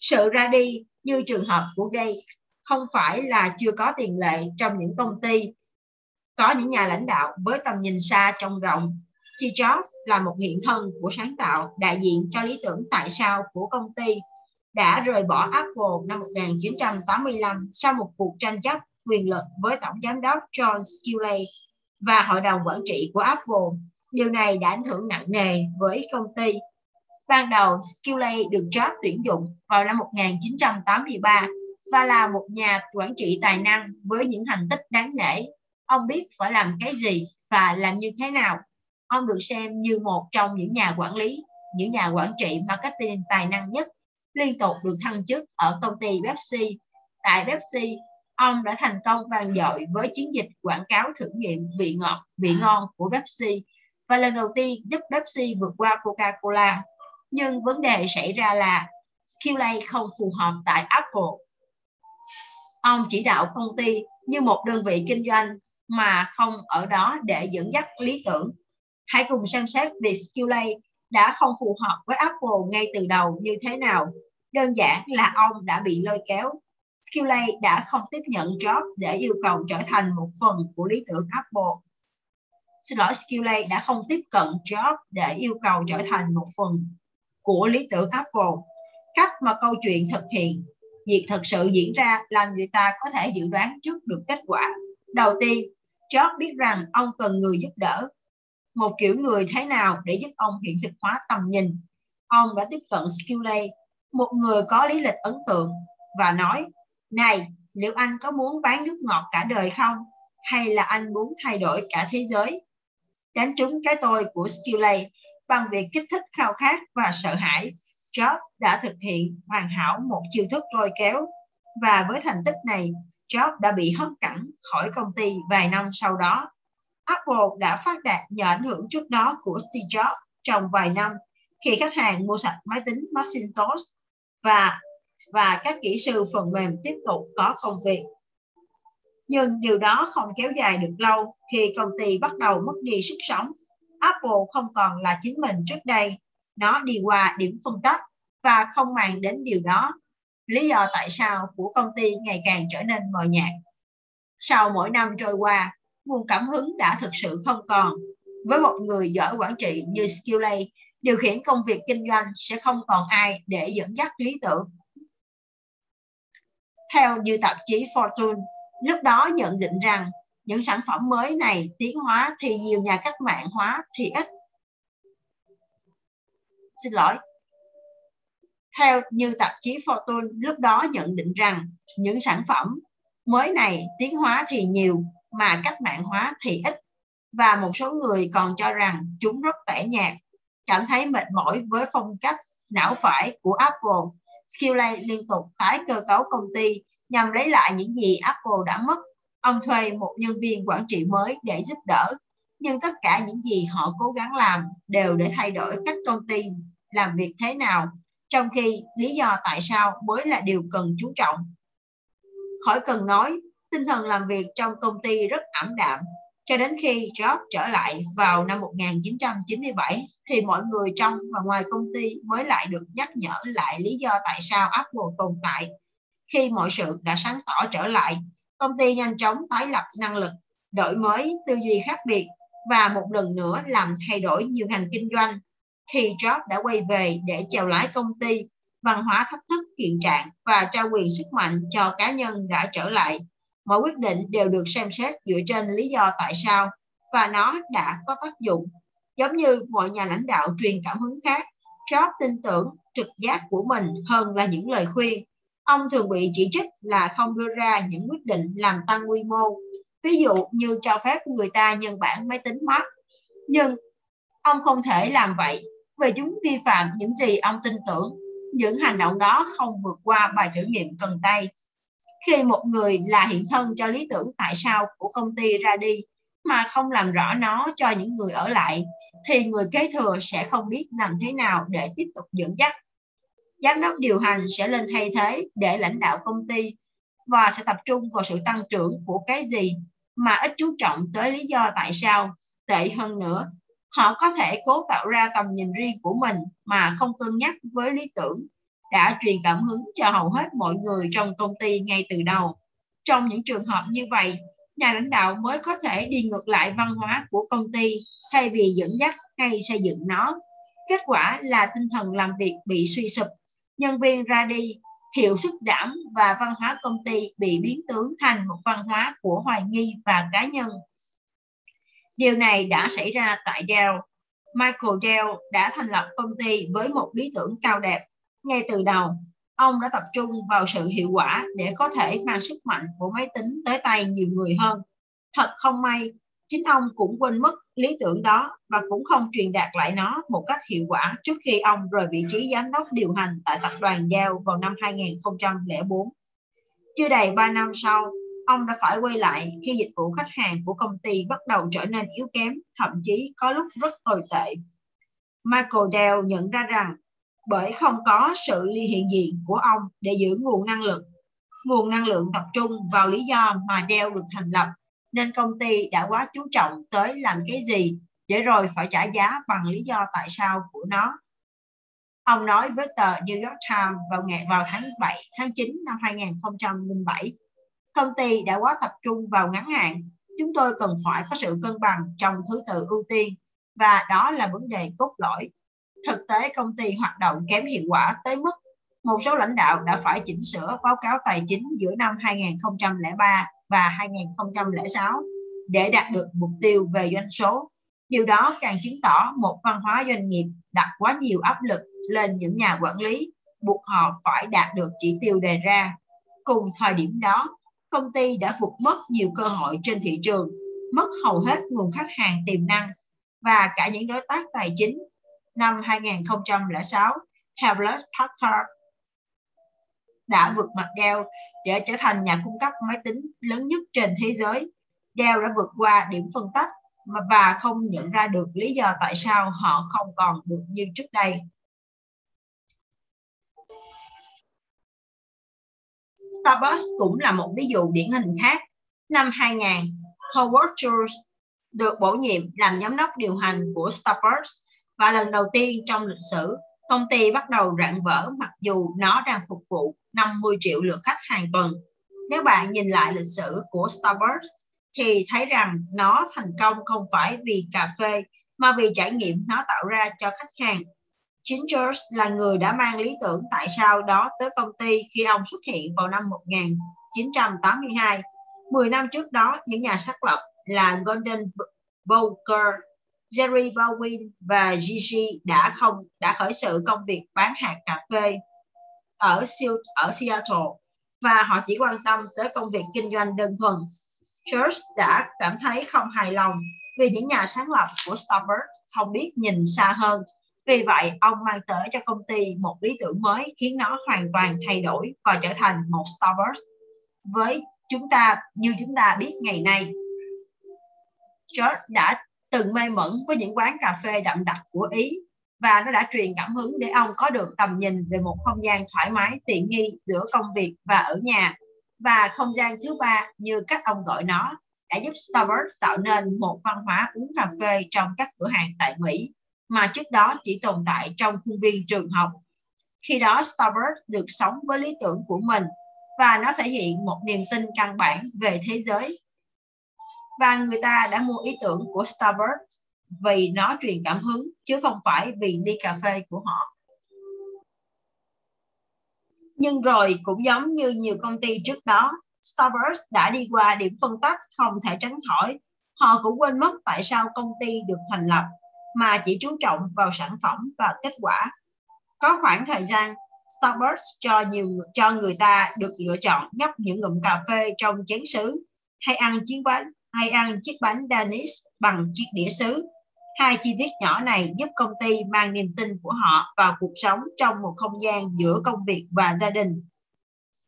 Sự ra đi như trường hợp của Gates không phải là chưa có tiền lệ trong những công ty, có những nhà lãnh đạo với tầm nhìn xa trông rộng. Steve Jobs là một hiện thân của sáng tạo đại diện cho lý tưởng tại sao của công ty, đã rời bỏ Apple năm 1985 sau một cuộc tranh chấp quyền lực với tổng giám đốc John Sculley và hội đồng quản trị của Apple. Điều này đã ảnh hưởng nặng nề với công ty Ban đầu, Sculley được Jobs tuyển dụng vào năm 1983 và là một nhà quản trị tài năng với những thành tích đáng nể. Ông biết phải làm cái gì và làm như thế nào. Ông được xem như một trong những nhà quản lý, những nhà quản trị marketing tài năng nhất, liên tục được thăng chức ở công ty Pepsi. Tại Pepsi, ông đã thành công vang dội với chiến dịch quảng cáo thử nghiệm vị ngọt, vị ngon của Pepsi và lần đầu tiên giúp Pepsi vượt qua Coca-Cola nhưng vấn đề xảy ra là QA không phù hợp tại Apple. Ông chỉ đạo công ty như một đơn vị kinh doanh mà không ở đó để dẫn dắt lý tưởng. Hãy cùng xem xét việc QA đã không phù hợp với Apple ngay từ đầu như thế nào. Đơn giản là ông đã bị lôi kéo. QLA đã không tiếp nhận job để yêu cầu trở thành một phần của lý tưởng Apple. xin lỗi QLA đã không tiếp cận Jobs để yêu cầu trở thành một phần của lý tưởng Apple. Cách mà câu chuyện thực hiện việc thực sự diễn ra làm người ta có thể dự đoán trước được kết quả. Đầu tiên, Jobs biết rằng ông cần người giúp đỡ. Một kiểu người thế nào để giúp ông hiện thực hóa tầm nhìn. Ông đã tiếp cận Skillay, một người có lý lịch ấn tượng, và nói, này, liệu anh có muốn bán nước ngọt cả đời không? Hay là anh muốn thay đổi cả thế giới? Đánh trúng cái tôi của Skillay bằng việc kích thích khao khát và sợ hãi. Jobs đã thực hiện hoàn hảo một chiêu thức lôi kéo và với thành tích này, Jobs đã bị hất cẳng khỏi công ty vài năm sau đó. Apple đã phát đạt nhờ ảnh hưởng trước đó của Steve Jobs trong vài năm khi khách hàng mua sạch máy tính Macintosh và và các kỹ sư phần mềm tiếp tục có công việc. Nhưng điều đó không kéo dài được lâu khi công ty bắt đầu mất đi sức sống. Apple không còn là chính mình trước đây. Nó đi qua điểm phân tách và không màng đến điều đó. Lý do tại sao của công ty ngày càng trở nên mờ nhạt. Sau mỗi năm trôi qua, nguồn cảm hứng đã thực sự không còn. Với một người giỏi quản trị như Skillay, điều khiển công việc kinh doanh sẽ không còn ai để dẫn dắt lý tưởng theo như tạp chí Fortune, lúc đó nhận định rằng những sản phẩm mới này tiến hóa thì nhiều nhà cách mạng hóa thì ít. Xin lỗi. Theo như tạp chí Fortune lúc đó nhận định rằng những sản phẩm mới này tiến hóa thì nhiều mà cách mạng hóa thì ít và một số người còn cho rằng chúng rất tẻ nhạt, cảm thấy mệt mỏi với phong cách não phải của Apple Skillay liên tục tái cơ cấu công ty nhằm lấy lại những gì Apple đã mất. Ông thuê một nhân viên quản trị mới để giúp đỡ, nhưng tất cả những gì họ cố gắng làm đều để thay đổi cách công ty làm việc thế nào, trong khi lý do tại sao mới là điều cần chú trọng. Khỏi cần nói, tinh thần làm việc trong công ty rất ảm đạm, cho đến khi Jobs trở lại vào năm 1997 thì mọi người trong và ngoài công ty mới lại được nhắc nhở lại lý do tại sao Apple tồn tại. Khi mọi sự đã sáng tỏ trở lại, công ty nhanh chóng tái lập năng lực, đổi mới tư duy khác biệt và một lần nữa làm thay đổi nhiều ngành kinh doanh. Khi Jobs đã quay về để chèo lái công ty, văn hóa thách thức hiện trạng và trao quyền sức mạnh cho cá nhân đã trở lại. Mọi quyết định đều được xem xét dựa trên lý do tại sao và nó đã có tác dụng Giống như mọi nhà lãnh đạo truyền cảm hứng khác, Jobs tin tưởng trực giác của mình hơn là những lời khuyên. Ông thường bị chỉ trích là không đưa ra những quyết định làm tăng quy mô, ví dụ như cho phép người ta nhân bản máy tính Mac. Nhưng ông không thể làm vậy vì chúng vi phạm những gì ông tin tưởng. Những hành động đó không vượt qua bài thử nghiệm cần tay. Khi một người là hiện thân cho lý tưởng tại sao của công ty ra đi, mà không làm rõ nó cho những người ở lại thì người kế thừa sẽ không biết làm thế nào để tiếp tục dẫn dắt. Giám đốc điều hành sẽ lên thay thế để lãnh đạo công ty và sẽ tập trung vào sự tăng trưởng của cái gì mà ít chú trọng tới lý do tại sao. Tệ hơn nữa, họ có thể cố tạo ra tầm nhìn riêng của mình mà không cân nhắc với lý tưởng đã truyền cảm hứng cho hầu hết mọi người trong công ty ngay từ đầu. Trong những trường hợp như vậy, nhà lãnh đạo mới có thể đi ngược lại văn hóa của công ty thay vì dẫn dắt hay xây dựng nó. Kết quả là tinh thần làm việc bị suy sụp, nhân viên ra đi, hiệu suất giảm và văn hóa công ty bị biến tướng thành một văn hóa của hoài nghi và cá nhân. Điều này đã xảy ra tại Dell. Michael Dell đã thành lập công ty với một lý tưởng cao đẹp. Ngay từ đầu, ông đã tập trung vào sự hiệu quả để có thể mang sức mạnh của máy tính tới tay nhiều người hơn. Thật không may, chính ông cũng quên mất lý tưởng đó và cũng không truyền đạt lại nó một cách hiệu quả trước khi ông rời vị trí giám đốc điều hành tại tập đoàn Dell vào năm 2004. Chưa đầy 3 năm sau, ông đã phải quay lại khi dịch vụ khách hàng của công ty bắt đầu trở nên yếu kém, thậm chí có lúc rất tồi tệ. Michael Dell nhận ra rằng bởi không có sự hiện diện của ông để giữ nguồn năng lượng. Nguồn năng lượng tập trung vào lý do mà Dell được thành lập, nên công ty đã quá chú trọng tới làm cái gì để rồi phải trả giá bằng lý do tại sao của nó. Ông nói với tờ New York Times vào ngày vào tháng 7 tháng 9 năm 2007, công ty đã quá tập trung vào ngắn hạn, chúng tôi cần phải có sự cân bằng trong thứ tự ưu tiên và đó là vấn đề cốt lõi. Thực tế công ty hoạt động kém hiệu quả tới mức một số lãnh đạo đã phải chỉnh sửa báo cáo tài chính giữa năm 2003 và 2006 để đạt được mục tiêu về doanh số. Điều đó càng chứng tỏ một văn hóa doanh nghiệp đặt quá nhiều áp lực lên những nhà quản lý, buộc họ phải đạt được chỉ tiêu đề ra. Cùng thời điểm đó, công ty đã vụt mất nhiều cơ hội trên thị trường, mất hầu hết nguồn khách hàng tiềm năng và cả những đối tác tài chính. Năm 2006, Hewlett Packard đã vượt mặt Dell để trở thành nhà cung cấp máy tính lớn nhất trên thế giới. Dell đã vượt qua điểm phân tách và không nhận ra được lý do tại sao họ không còn được như trước đây. Starbucks cũng là một ví dụ điển hình khác. Năm 2000, Howard Schultz được bổ nhiệm làm giám đốc điều hành của Starbucks và lần đầu tiên trong lịch sử, công ty bắt đầu rạn vỡ mặc dù nó đang phục vụ 50 triệu lượt khách hàng tuần. Nếu bạn nhìn lại lịch sử của Starbucks thì thấy rằng nó thành công không phải vì cà phê mà vì trải nghiệm nó tạo ra cho khách hàng. Chính George là người đã mang lý tưởng tại sao đó tới công ty khi ông xuất hiện vào năm 1982. 10 năm trước đó, những nhà xác lập là Golden Booker, Jerry Bowen và Gigi đã không đã khởi sự công việc bán hạt cà phê ở ở Seattle và họ chỉ quan tâm tới công việc kinh doanh đơn thuần. George đã cảm thấy không hài lòng vì những nhà sáng lập của Starbucks không biết nhìn xa hơn. Vì vậy, ông mang tới cho công ty một lý tưởng mới khiến nó hoàn toàn thay đổi và trở thành một Starbucks với chúng ta như chúng ta biết ngày nay. George đã từng mê mẩn với những quán cà phê đậm đặc của Ý và nó đã truyền cảm hứng để ông có được tầm nhìn về một không gian thoải mái, tiện nghi giữa công việc và ở nhà và không gian thứ ba như cách ông gọi nó đã giúp Starbucks tạo nên một văn hóa uống cà phê trong các cửa hàng tại Mỹ, mà trước đó chỉ tồn tại trong khuôn viên trường học. Khi đó Starbucks được sống với lý tưởng của mình và nó thể hiện một niềm tin căn bản về thế giới. Và người ta đã mua ý tưởng của Starbucks vì nó truyền cảm hứng chứ không phải vì ly cà phê của họ. Nhưng rồi cũng giống như nhiều công ty trước đó, Starbucks đã đi qua điểm phân tách không thể tránh khỏi. Họ cũng quên mất tại sao công ty được thành lập mà chỉ chú trọng vào sản phẩm và kết quả. Có khoảng thời gian Starbucks cho nhiều cho người ta được lựa chọn nhấp những ngụm cà phê trong chén sứ hay ăn chiếc bánh hay ăn chiếc bánh Danish bằng chiếc đĩa sứ Hai chi tiết nhỏ này giúp công ty mang niềm tin của họ vào cuộc sống trong một không gian giữa công việc và gia đình.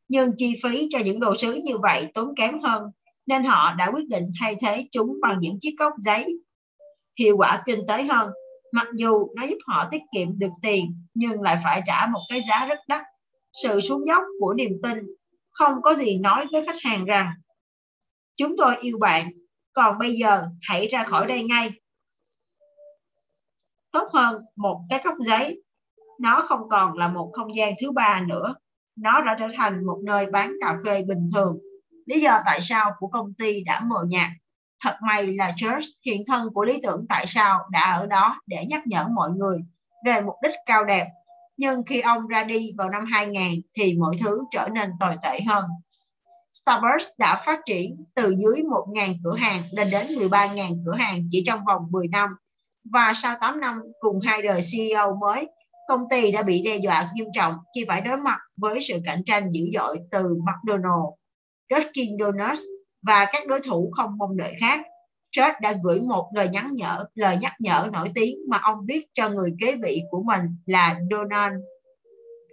Nhưng chi phí cho những đồ sứ như vậy tốn kém hơn, nên họ đã quyết định thay thế chúng bằng những chiếc cốc giấy. Hiệu quả kinh tế hơn, mặc dù nó giúp họ tiết kiệm được tiền nhưng lại phải trả một cái giá rất đắt. Sự xuống dốc của niềm tin không có gì nói với khách hàng rằng chúng tôi yêu bạn, còn bây giờ hãy ra khỏi đây ngay. Tốt hơn một cái cốc giấy. Nó không còn là một không gian thứ ba nữa. Nó đã trở thành một nơi bán cà phê bình thường. Lý do tại sao của công ty đã mờ nhạt. Thật may là Church hiện thân của lý tưởng tại sao đã ở đó để nhắc nhở mọi người về mục đích cao đẹp. Nhưng khi ông ra đi vào năm 2000 thì mọi thứ trở nên tồi tệ hơn. Starbucks đã phát triển từ dưới 1.000 cửa hàng lên đến 13.000 cửa hàng chỉ trong vòng 10 năm và sau 8 năm cùng hai đời CEO mới, công ty đã bị đe dọa nghiêm trọng khi phải đối mặt với sự cạnh tranh dữ dội từ McDonald's, Dunkin Donuts và các đối thủ không mong đợi khác. George đã gửi một lời nhắn nhở, lời nhắc nhở nổi tiếng mà ông viết cho người kế vị của mình là Donald.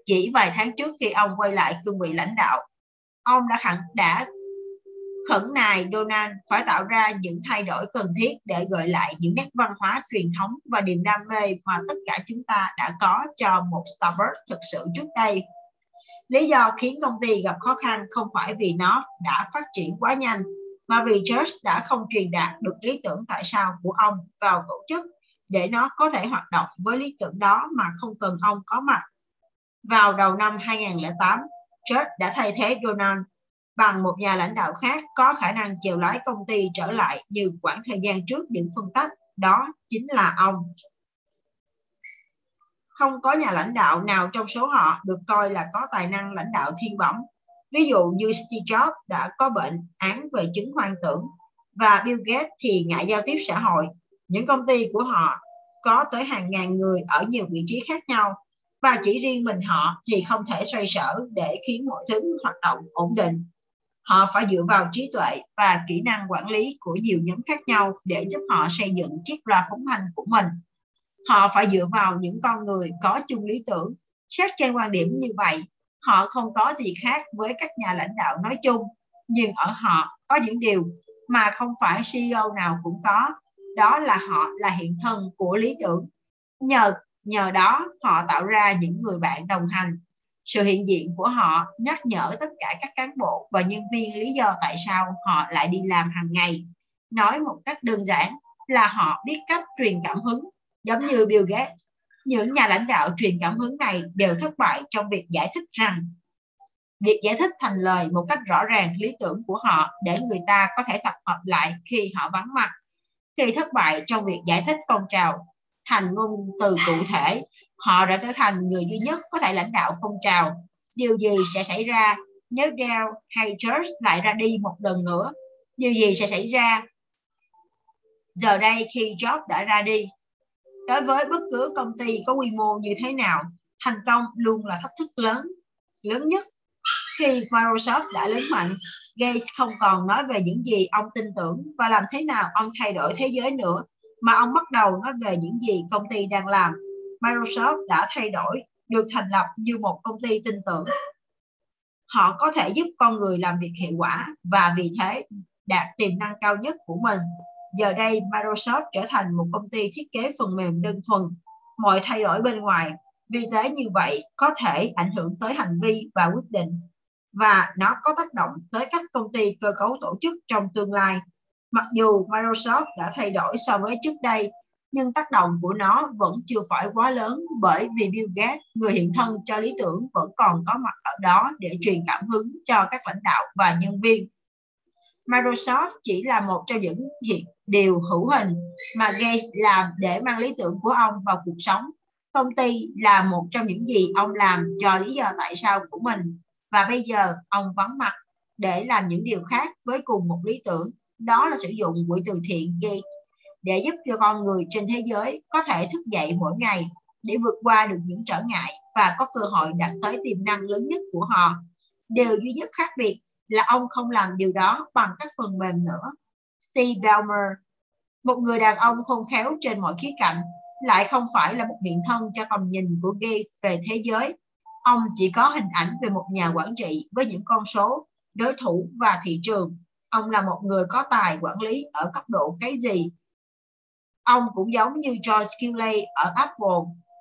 Chỉ vài tháng trước khi ông quay lại cương vị lãnh đạo, ông đã khẳng đã khẩn nài Donald phải tạo ra những thay đổi cần thiết để gợi lại những nét văn hóa truyền thống và niềm đam mê mà tất cả chúng ta đã có cho một Starbucks thực sự trước đây. Lý do khiến công ty gặp khó khăn không phải vì nó đã phát triển quá nhanh, mà vì George đã không truyền đạt được lý tưởng tại sao của ông vào tổ chức để nó có thể hoạt động với lý tưởng đó mà không cần ông có mặt. Vào đầu năm 2008, Church đã thay thế Donald bằng một nhà lãnh đạo khác có khả năng chèo lái công ty trở lại như khoảng thời gian trước điểm phân tách, đó chính là ông. Không có nhà lãnh đạo nào trong số họ được coi là có tài năng lãnh đạo thiên bẩm. Ví dụ như Steve Jobs đã có bệnh án về chứng hoang tưởng và Bill Gates thì ngại giao tiếp xã hội. Những công ty của họ có tới hàng ngàn người ở nhiều vị trí khác nhau và chỉ riêng mình họ thì không thể xoay sở để khiến mọi thứ hoạt động ổn định. Họ phải dựa vào trí tuệ và kỹ năng quản lý của nhiều nhóm khác nhau để giúp họ xây dựng chiếc loa phóng thanh của mình. Họ phải dựa vào những con người có chung lý tưởng. Xét trên quan điểm như vậy, họ không có gì khác với các nhà lãnh đạo nói chung, nhưng ở họ có những điều mà không phải CEO nào cũng có. Đó là họ là hiện thân của lý tưởng. Nhờ nhờ đó, họ tạo ra những người bạn đồng hành. Sự hiện diện của họ nhắc nhở tất cả các cán bộ và nhân viên lý do tại sao họ lại đi làm hàng ngày. Nói một cách đơn giản là họ biết cách truyền cảm hứng, giống như Bill Gates. Những nhà lãnh đạo truyền cảm hứng này đều thất bại trong việc giải thích rằng, việc giải thích thành lời một cách rõ ràng lý tưởng của họ để người ta có thể tập hợp lại khi họ vắng mặt khi thất bại trong việc giải thích phong trào thành ngôn từ cụ thể. Họ đã trở thành người duy nhất có thể lãnh đạo phong trào. Điều gì sẽ xảy ra nếu Dell hay Church lại ra đi một lần nữa? Điều gì sẽ xảy ra giờ đây khi Jobs đã ra đi? Đối với bất cứ công ty có quy mô như thế nào, thành công luôn là thách thức lớn lớn nhất. Khi Microsoft đã lớn mạnh, Gates không còn nói về những gì ông tin tưởng và làm thế nào ông thay đổi thế giới nữa mà ông bắt đầu nói về những gì công ty đang làm Microsoft đã thay đổi, được thành lập như một công ty tin tưởng. Họ có thể giúp con người làm việc hiệu quả và vì thế đạt tiềm năng cao nhất của mình. Giờ đây Microsoft trở thành một công ty thiết kế phần mềm đơn thuần. Mọi thay đổi bên ngoài, vì thế như vậy có thể ảnh hưởng tới hành vi và quyết định và nó có tác động tới cách công ty cơ cấu tổ chức trong tương lai. Mặc dù Microsoft đã thay đổi so với trước đây nhưng tác động của nó vẫn chưa phải quá lớn bởi vì Bill Gates, người hiện thân cho lý tưởng vẫn còn có mặt ở đó để truyền cảm hứng cho các lãnh đạo và nhân viên. Microsoft chỉ là một trong những hiện điều hữu hình mà Gates làm để mang lý tưởng của ông vào cuộc sống. Công ty là một trong những gì ông làm cho lý do tại sao của mình và bây giờ ông vắng mặt để làm những điều khác với cùng một lý tưởng. Đó là sử dụng quỹ từ thiện Gates để giúp cho con người trên thế giới có thể thức dậy mỗi ngày để vượt qua được những trở ngại và có cơ hội đạt tới tiềm năng lớn nhất của họ. Điều duy nhất khác biệt là ông không làm điều đó bằng các phần mềm nữa. Steve Ballmer, một người đàn ông khôn khéo trên mọi khía cạnh, lại không phải là một hiện thân cho tầm nhìn của Gay về thế giới. Ông chỉ có hình ảnh về một nhà quản trị với những con số, đối thủ và thị trường. Ông là một người có tài quản lý ở cấp độ cái gì Ông cũng giống như George Kinley ở Apple,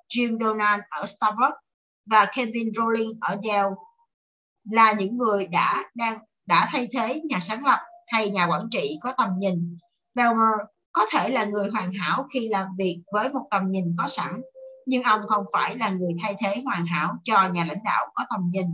Jim Donald ở Starbucks và Kevin Rowling ở Dell là những người đã đang đã thay thế nhà sáng lập hay nhà quản trị có tầm nhìn. Belmer có thể là người hoàn hảo khi làm việc với một tầm nhìn có sẵn, nhưng ông không phải là người thay thế hoàn hảo cho nhà lãnh đạo có tầm nhìn.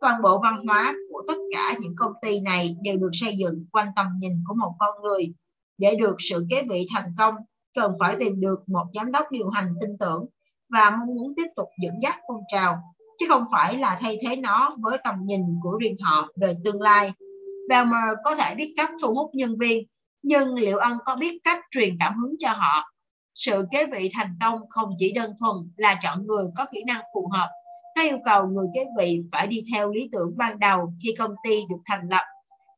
Toàn bộ văn hóa của tất cả những công ty này đều được xây dựng quanh tầm nhìn của một con người. Để được sự kế vị thành công, cần phải tìm được một giám đốc điều hành tin tưởng và mong muốn tiếp tục dẫn dắt phong trào, chứ không phải là thay thế nó với tầm nhìn của riêng họ về tương lai. Belmer có thể biết cách thu hút nhân viên, nhưng liệu ông có biết cách truyền cảm hứng cho họ? Sự kế vị thành công không chỉ đơn thuần là chọn người có kỹ năng phù hợp, nó yêu cầu người kế vị phải đi theo lý tưởng ban đầu khi công ty được thành lập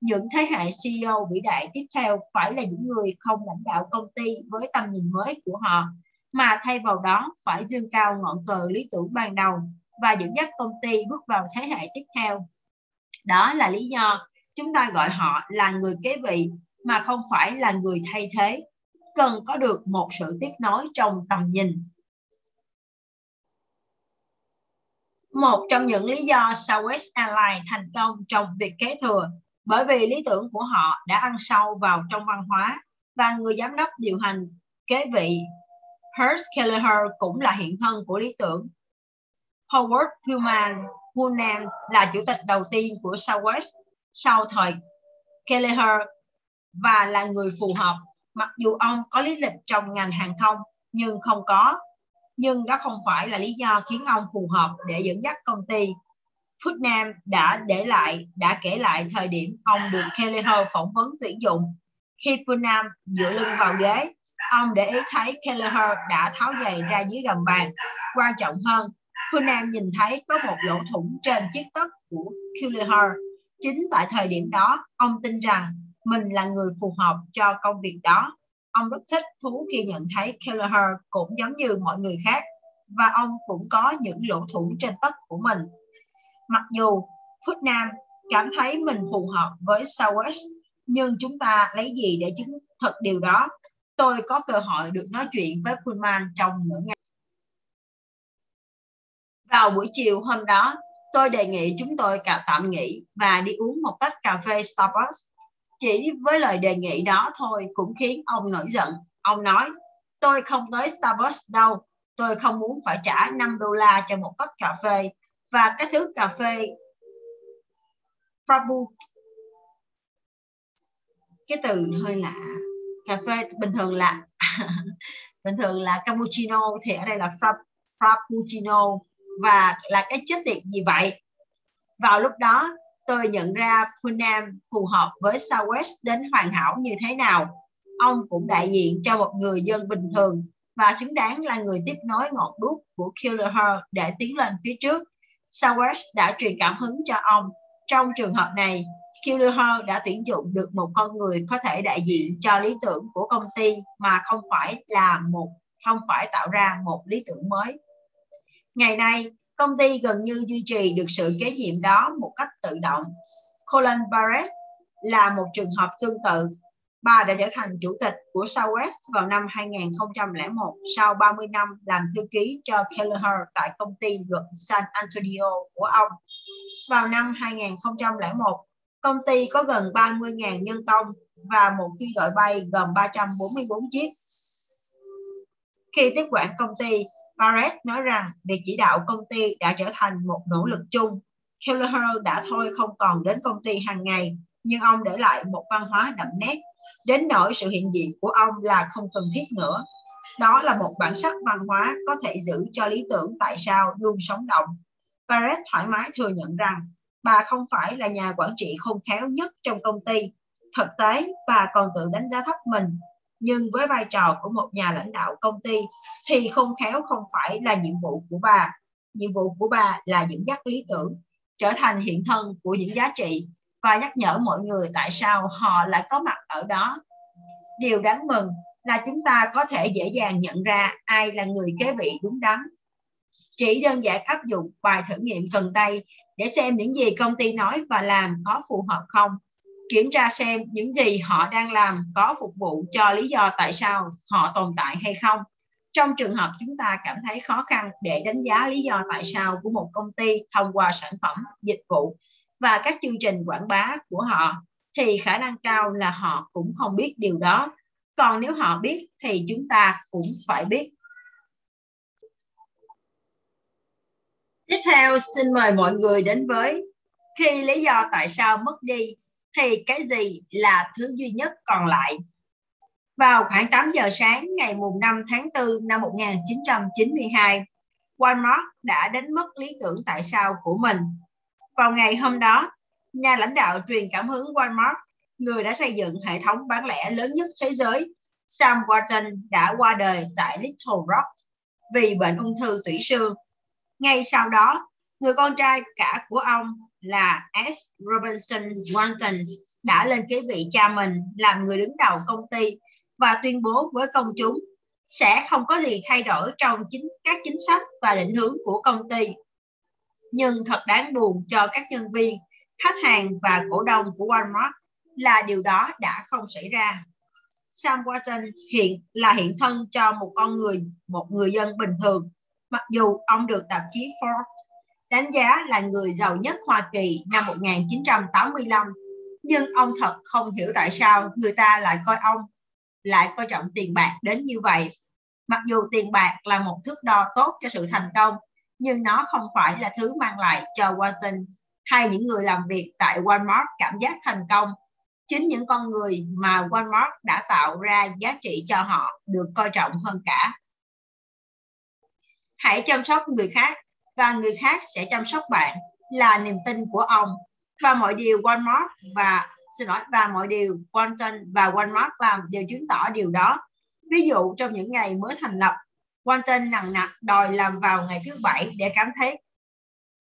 những thế hệ CEO vĩ đại tiếp theo phải là những người không lãnh đạo công ty với tầm nhìn mới của họ, mà thay vào đó phải dương cao ngọn cờ lý tưởng ban đầu và dẫn dắt công ty bước vào thế hệ tiếp theo. Đó là lý do chúng ta gọi họ là người kế vị mà không phải là người thay thế. Cần có được một sự tiếp nối trong tầm nhìn. Một trong những lý do Southwest Airlines thành công trong việc kế thừa, bởi vì lý tưởng của họ đã ăn sâu vào trong văn hóa và người giám đốc điều hành kế vị Hurst Kelleher cũng là hiện thân của lý tưởng. Howard Pullman Hunan là chủ tịch đầu tiên của Southwest sau thời Kelleher và là người phù hợp. Mặc dù ông có lý lịch trong ngành hàng không nhưng không có nhưng đó không phải là lý do khiến ông phù hợp để dẫn dắt công ty. Putnam đã để lại đã kể lại thời điểm ông được Kelleher phỏng vấn tuyển dụng. Khi Putnam dựa lưng vào ghế, ông để ý thấy Kelleher đã tháo giày ra dưới gầm bàn. Quan trọng hơn, Putnam nhìn thấy có một lỗ thủng trên chiếc tất của Kelleher. Chính tại thời điểm đó, ông tin rằng mình là người phù hợp cho công việc đó Ông rất thích thú khi nhận thấy Kelleher cũng giống như mọi người khác và ông cũng có những lỗ thủng trên tất của mình. Mặc dù Putnam cảm thấy mình phù hợp với Southwest, nhưng chúng ta lấy gì để chứng thực điều đó? Tôi có cơ hội được nói chuyện với Pullman trong nửa ngày. Vào buổi chiều hôm đó, tôi đề nghị chúng tôi cả tạm nghỉ và đi uống một tách cà phê Starbucks chỉ với lời đề nghị đó thôi cũng khiến ông nổi giận. Ông nói, tôi không tới Starbucks đâu, tôi không muốn phải trả 5 đô la cho một cốc cà phê. Và cái thứ cà phê Frabu cái từ hơi lạ. Cà phê bình thường là [laughs] bình thường là cappuccino thì ở đây là frappuccino và là cái chất tiệc gì vậy? Vào lúc đó tôi nhận ra Punam phù hợp với Southwest đến hoàn hảo như thế nào. Ông cũng đại diện cho một người dân bình thường và xứng đáng là người tiếp nối ngọn đuốc của Killer để tiến lên phía trước. Southwest đã truyền cảm hứng cho ông. Trong trường hợp này, Killer đã tuyển dụng được một con người có thể đại diện cho lý tưởng của công ty mà không phải là một không phải tạo ra một lý tưởng mới. Ngày nay, Công ty gần như duy trì được sự kế nhiệm đó một cách tự động. Colin Barrett là một trường hợp tương tự. Bà đã trở thành chủ tịch của Southwest vào năm 2001 sau 30 năm làm thư ký cho Kelleher tại công ty luật San Antonio của ông. Vào năm 2001, công ty có gần 30.000 nhân công và một phi đội bay gồm 344 chiếc. Khi tiếp quản công ty, Barrett nói rằng việc chỉ đạo công ty đã trở thành một nỗ lực chung. Kelleher đã thôi không còn đến công ty hàng ngày, nhưng ông để lại một văn hóa đậm nét, đến nỗi sự hiện diện của ông là không cần thiết nữa. Đó là một bản sắc văn hóa có thể giữ cho lý tưởng tại sao luôn sống động. Barrett thoải mái thừa nhận rằng bà không phải là nhà quản trị khôn khéo nhất trong công ty. Thực tế, bà còn tự đánh giá thấp mình nhưng với vai trò của một nhà lãnh đạo công ty thì không khéo không phải là nhiệm vụ của bà. Nhiệm vụ của bà là dẫn dắt lý tưởng, trở thành hiện thân của những giá trị và nhắc nhở mọi người tại sao họ lại có mặt ở đó. Điều đáng mừng là chúng ta có thể dễ dàng nhận ra ai là người kế vị đúng đắn. Chỉ đơn giản áp dụng bài thử nghiệm cần tay để xem những gì công ty nói và làm có phù hợp không kiểm tra xem những gì họ đang làm có phục vụ cho lý do tại sao họ tồn tại hay không. Trong trường hợp chúng ta cảm thấy khó khăn để đánh giá lý do tại sao của một công ty thông qua sản phẩm, dịch vụ và các chương trình quảng bá của họ, thì khả năng cao là họ cũng không biết điều đó. Còn nếu họ biết thì chúng ta cũng phải biết. Tiếp theo, xin mời mọi người đến với khi lý do tại sao mất đi thì cái gì là thứ duy nhất còn lại? Vào khoảng 8 giờ sáng ngày mùng 5 tháng 4 năm 1992, Walmart đã đánh mất lý tưởng tại sao của mình. Vào ngày hôm đó, nhà lãnh đạo truyền cảm hứng Walmart, người đã xây dựng hệ thống bán lẻ lớn nhất thế giới, Sam Walton đã qua đời tại Little Rock vì bệnh ung thư tủy xương. Ngay sau đó, người con trai cả của ông là S. Robinson Walton đã lên kế vị cha mình làm người đứng đầu công ty và tuyên bố với công chúng sẽ không có gì thay đổi trong chính các chính sách và định hướng của công ty. Nhưng thật đáng buồn cho các nhân viên, khách hàng và cổ đông của Walmart là điều đó đã không xảy ra. Sam Walton hiện là hiện thân cho một con người, một người dân bình thường, mặc dù ông được tạp chí Forbes đánh giá là người giàu nhất Hoa Kỳ năm 1985. Nhưng ông thật không hiểu tại sao người ta lại coi ông lại coi trọng tiền bạc đến như vậy. Mặc dù tiền bạc là một thước đo tốt cho sự thành công, nhưng nó không phải là thứ mang lại cho Walton hay những người làm việc tại Walmart cảm giác thành công. Chính những con người mà Walmart đã tạo ra giá trị cho họ được coi trọng hơn cả. Hãy chăm sóc người khác và người khác sẽ chăm sóc bạn là niềm tin của ông và mọi điều Walmart và xin lỗi và mọi điều Walton và Walmart làm đều chứng tỏ điều đó. Ví dụ trong những ngày mới thành lập, Walton nặng nặc đòi làm vào ngày thứ bảy để cảm thấy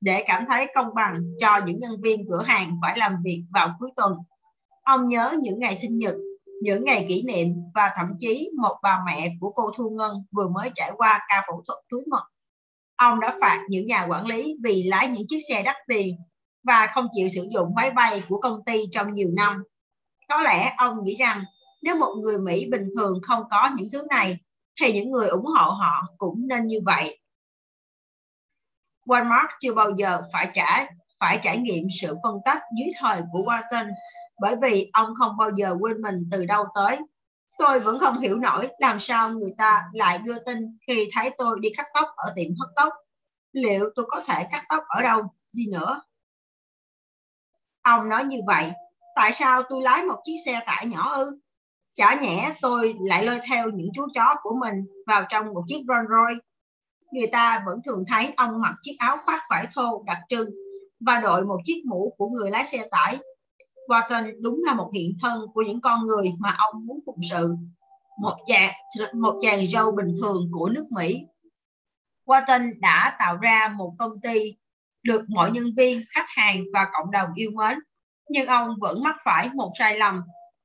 để cảm thấy công bằng cho những nhân viên cửa hàng phải làm việc vào cuối tuần. Ông nhớ những ngày sinh nhật, những ngày kỷ niệm và thậm chí một bà mẹ của cô Thu Ngân vừa mới trải qua ca phẫu thuật túi mật. Ông đã phạt những nhà quản lý vì lái những chiếc xe đắt tiền và không chịu sử dụng máy bay của công ty trong nhiều năm. Có lẽ ông nghĩ rằng nếu một người Mỹ bình thường không có những thứ này, thì những người ủng hộ họ cũng nên như vậy. Walmart chưa bao giờ phải trả phải trải nghiệm sự phân tách dưới thời của Walton bởi vì ông không bao giờ quên mình từ đâu tới. Tôi vẫn không hiểu nổi làm sao người ta lại đưa tin khi thấy tôi đi cắt tóc ở tiệm hớt tóc. Liệu tôi có thể cắt tóc ở đâu đi nữa? Ông nói như vậy, tại sao tôi lái một chiếc xe tải nhỏ ư? Chả nhẽ tôi lại lôi theo những chú chó của mình vào trong một chiếc Rolls Royce. Người ta vẫn thường thấy ông mặc chiếc áo khoác vải thô đặc trưng và đội một chiếc mũ của người lái xe tải. Walton đúng là một hiện thân của những con người mà ông muốn phụng sự. Một chàng, một chàng râu bình thường của nước Mỹ. Walton đã tạo ra một công ty được mọi nhân viên, khách hàng và cộng đồng yêu mến. Nhưng ông vẫn mắc phải một sai lầm.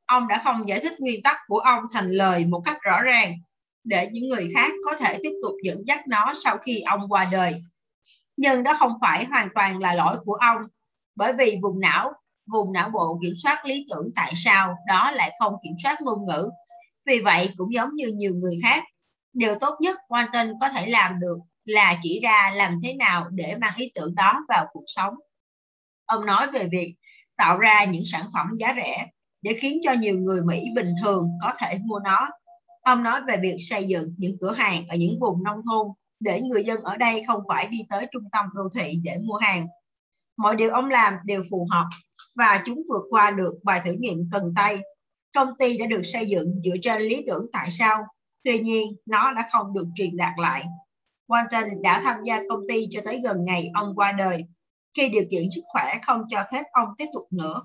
Ông đã không giải thích nguyên tắc của ông thành lời một cách rõ ràng để những người khác có thể tiếp tục dẫn dắt nó sau khi ông qua đời. Nhưng đó không phải hoàn toàn là lỗi của ông, bởi vì vùng não, vùng não bộ kiểm soát lý tưởng tại sao đó lại không kiểm soát ngôn ngữ. Vì vậy cũng giống như nhiều người khác, điều tốt nhất Walton có thể làm được là chỉ ra làm thế nào để mang ý tưởng đó vào cuộc sống. Ông nói về việc tạo ra những sản phẩm giá rẻ để khiến cho nhiều người Mỹ bình thường có thể mua nó. Ông nói về việc xây dựng những cửa hàng ở những vùng nông thôn để người dân ở đây không phải đi tới trung tâm đô thị để mua hàng. Mọi điều ông làm đều phù hợp và chúng vượt qua được bài thử nghiệm cần tay. Công ty đã được xây dựng dựa trên lý tưởng tại sao, tuy nhiên nó đã không được truyền đạt lại Walton đã tham gia công ty cho tới gần ngày ông qua đời, khi điều kiện sức khỏe không cho phép ông tiếp tục nữa.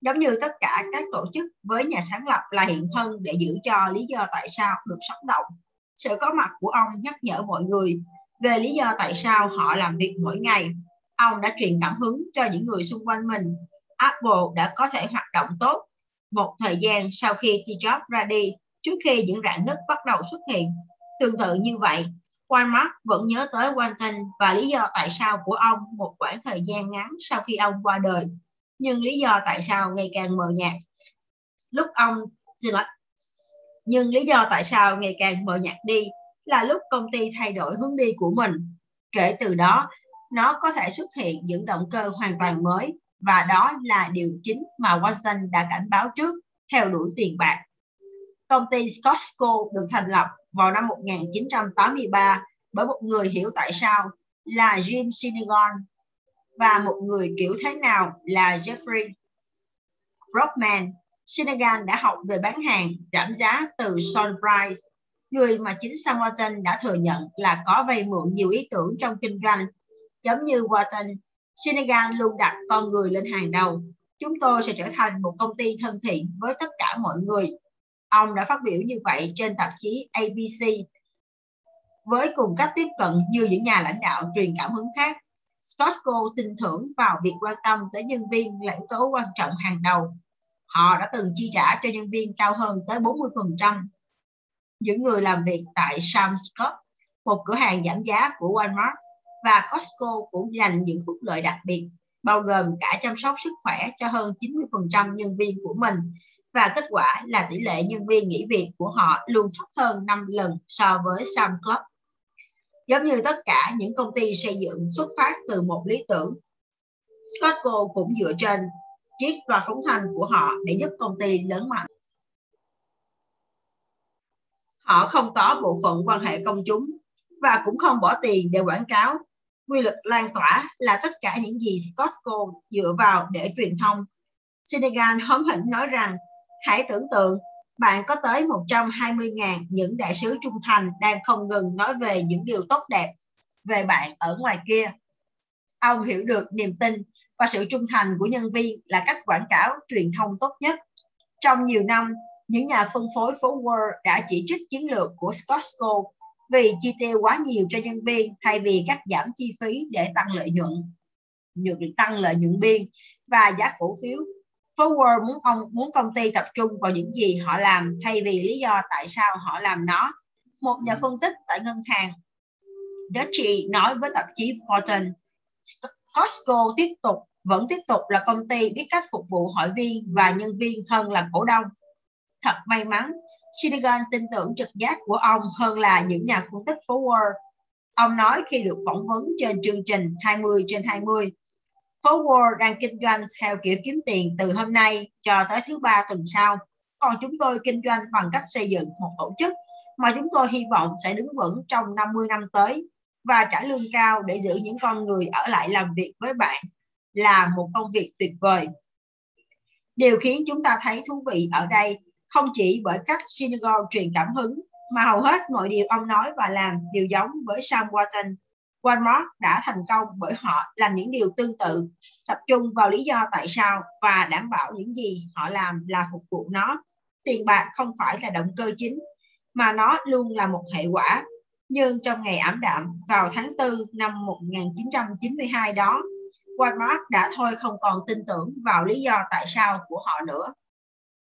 Giống như tất cả các tổ chức với nhà sáng lập là hiện thân để giữ cho lý do tại sao được sống động. Sự có mặt của ông nhắc nhở mọi người về lý do tại sao họ làm việc mỗi ngày. Ông đã truyền cảm hứng cho những người xung quanh mình. Apple đã có thể hoạt động tốt một thời gian sau khi Steve Jobs ra đi, trước khi những rạn nứt bắt đầu xuất hiện. Tương tự như vậy, Walmart vẫn nhớ tới Walton và lý do tại sao của ông một khoảng thời gian ngắn sau khi ông qua đời. Nhưng lý do tại sao ngày càng mờ nhạt. Lúc ông xin lỗi. Nhưng lý do tại sao ngày càng mờ nhạt đi là lúc công ty thay đổi hướng đi của mình. Kể từ đó, nó có thể xuất hiện những động cơ hoàn toàn mới và đó là điều chính mà Watson đã cảnh báo trước theo đuổi tiền bạc. Công ty Costco được thành lập vào năm 1983 bởi một người hiểu tại sao là Jim Sinegon và một người kiểu thế nào là Jeffrey Rockman. Sinegan đã học về bán hàng giảm giá từ Sean Price, người mà chính Sam Walton đã thừa nhận là có vay mượn nhiều ý tưởng trong kinh doanh. Giống như Walton, Senegal luôn đặt con người lên hàng đầu. Chúng tôi sẽ trở thành một công ty thân thiện với tất cả mọi người Ông đã phát biểu như vậy trên tạp chí ABC với cùng cách tiếp cận như những nhà lãnh đạo truyền cảm hứng khác. Scotco tin tưởng vào việc quan tâm tới nhân viên là yếu tố quan trọng hàng đầu. Họ đã từng chi trả cho nhân viên cao hơn tới 40%. Những người làm việc tại Sam's Club, một cửa hàng giảm giá của Walmart, và Costco cũng dành những phúc lợi đặc biệt, bao gồm cả chăm sóc sức khỏe cho hơn 90% nhân viên của mình và kết quả là tỷ lệ nhân viên nghỉ việc của họ luôn thấp hơn 5 lần so với Sam Club. Giống như tất cả những công ty xây dựng xuất phát từ một lý tưởng, Scotco cũng dựa trên chiếc loa phóng thanh của họ để giúp công ty lớn mạnh. Họ không có bộ phận quan hệ công chúng và cũng không bỏ tiền để quảng cáo quy luật lan tỏa là tất cả những gì Costco dựa vào để truyền thông. Senegal hóm hỉnh nói rằng, hãy tưởng tượng bạn có tới 120.000 những đại sứ trung thành đang không ngừng nói về những điều tốt đẹp về bạn ở ngoài kia. Ông hiểu được niềm tin và sự trung thành của nhân viên là cách quảng cáo truyền thông tốt nhất. Trong nhiều năm, những nhà phân phối phố World đã chỉ trích chiến lược của Costco vì chi tiêu quá nhiều cho nhân viên thay vì cắt giảm chi phí để tăng lợi nhuận, nhuận tăng lợi nhuận biên và giá cổ phiếu. Forward muốn ông muốn công ty tập trung vào những gì họ làm thay vì lý do tại sao họ làm nó. Một nhà phân tích tại ngân hàng Dutchy nói với tạp chí Fortune, Costco tiếp tục vẫn tiếp tục là công ty biết cách phục vụ hội viên và nhân viên hơn là cổ đông. Thật may mắn, Shinigan tin tưởng trực giác của ông hơn là những nhà phân tích phố Wall. Ông nói khi được phỏng vấn trên chương trình 20 trên 20. phố Wall đang kinh doanh theo kiểu kiếm tiền từ hôm nay cho tới thứ ba tuần sau. Còn chúng tôi kinh doanh bằng cách xây dựng một tổ chức mà chúng tôi hy vọng sẽ đứng vững trong 50 năm tới và trả lương cao để giữ những con người ở lại làm việc với bạn, là một công việc tuyệt vời. Điều khiến chúng ta thấy thú vị ở đây không chỉ bởi cách Senegal truyền cảm hứng mà hầu hết mọi điều ông nói và làm đều giống với Sam Walton. Walmart đã thành công bởi họ làm những điều tương tự, tập trung vào lý do tại sao và đảm bảo những gì họ làm là phục vụ nó. Tiền bạc không phải là động cơ chính, mà nó luôn là một hệ quả. Nhưng trong ngày ảm đạm vào tháng 4 năm 1992 đó, Walmart đã thôi không còn tin tưởng vào lý do tại sao của họ nữa.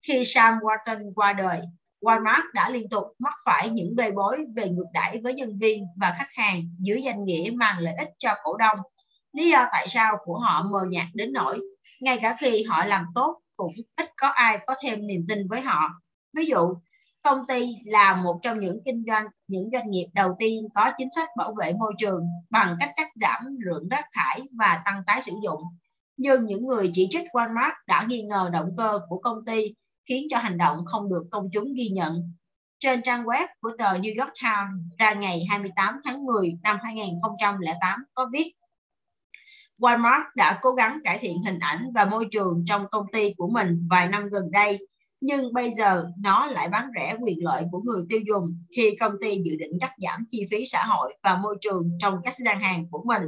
Khi Sam Walton qua đời, Walmart đã liên tục mắc phải những bê bối về ngược đãi với nhân viên và khách hàng dưới danh nghĩa mang lợi ích cho cổ đông. Lý do tại sao của họ mờ nhạt đến nỗi, ngay cả khi họ làm tốt cũng ít có ai có thêm niềm tin với họ. Ví dụ, công ty là một trong những kinh doanh những doanh nghiệp đầu tiên có chính sách bảo vệ môi trường bằng cách cắt giảm lượng rác thải và tăng tái sử dụng. Nhưng những người chỉ trích Walmart đã nghi ngờ động cơ của công ty khiến cho hành động không được công chúng ghi nhận. Trên trang web của tờ New York Times ra ngày 28 tháng 10 năm 2008 có viết Walmart đã cố gắng cải thiện hình ảnh và môi trường trong công ty của mình vài năm gần đây, nhưng bây giờ nó lại bán rẻ quyền lợi của người tiêu dùng khi công ty dự định cắt giảm chi phí xã hội và môi trường trong các gian hàng của mình.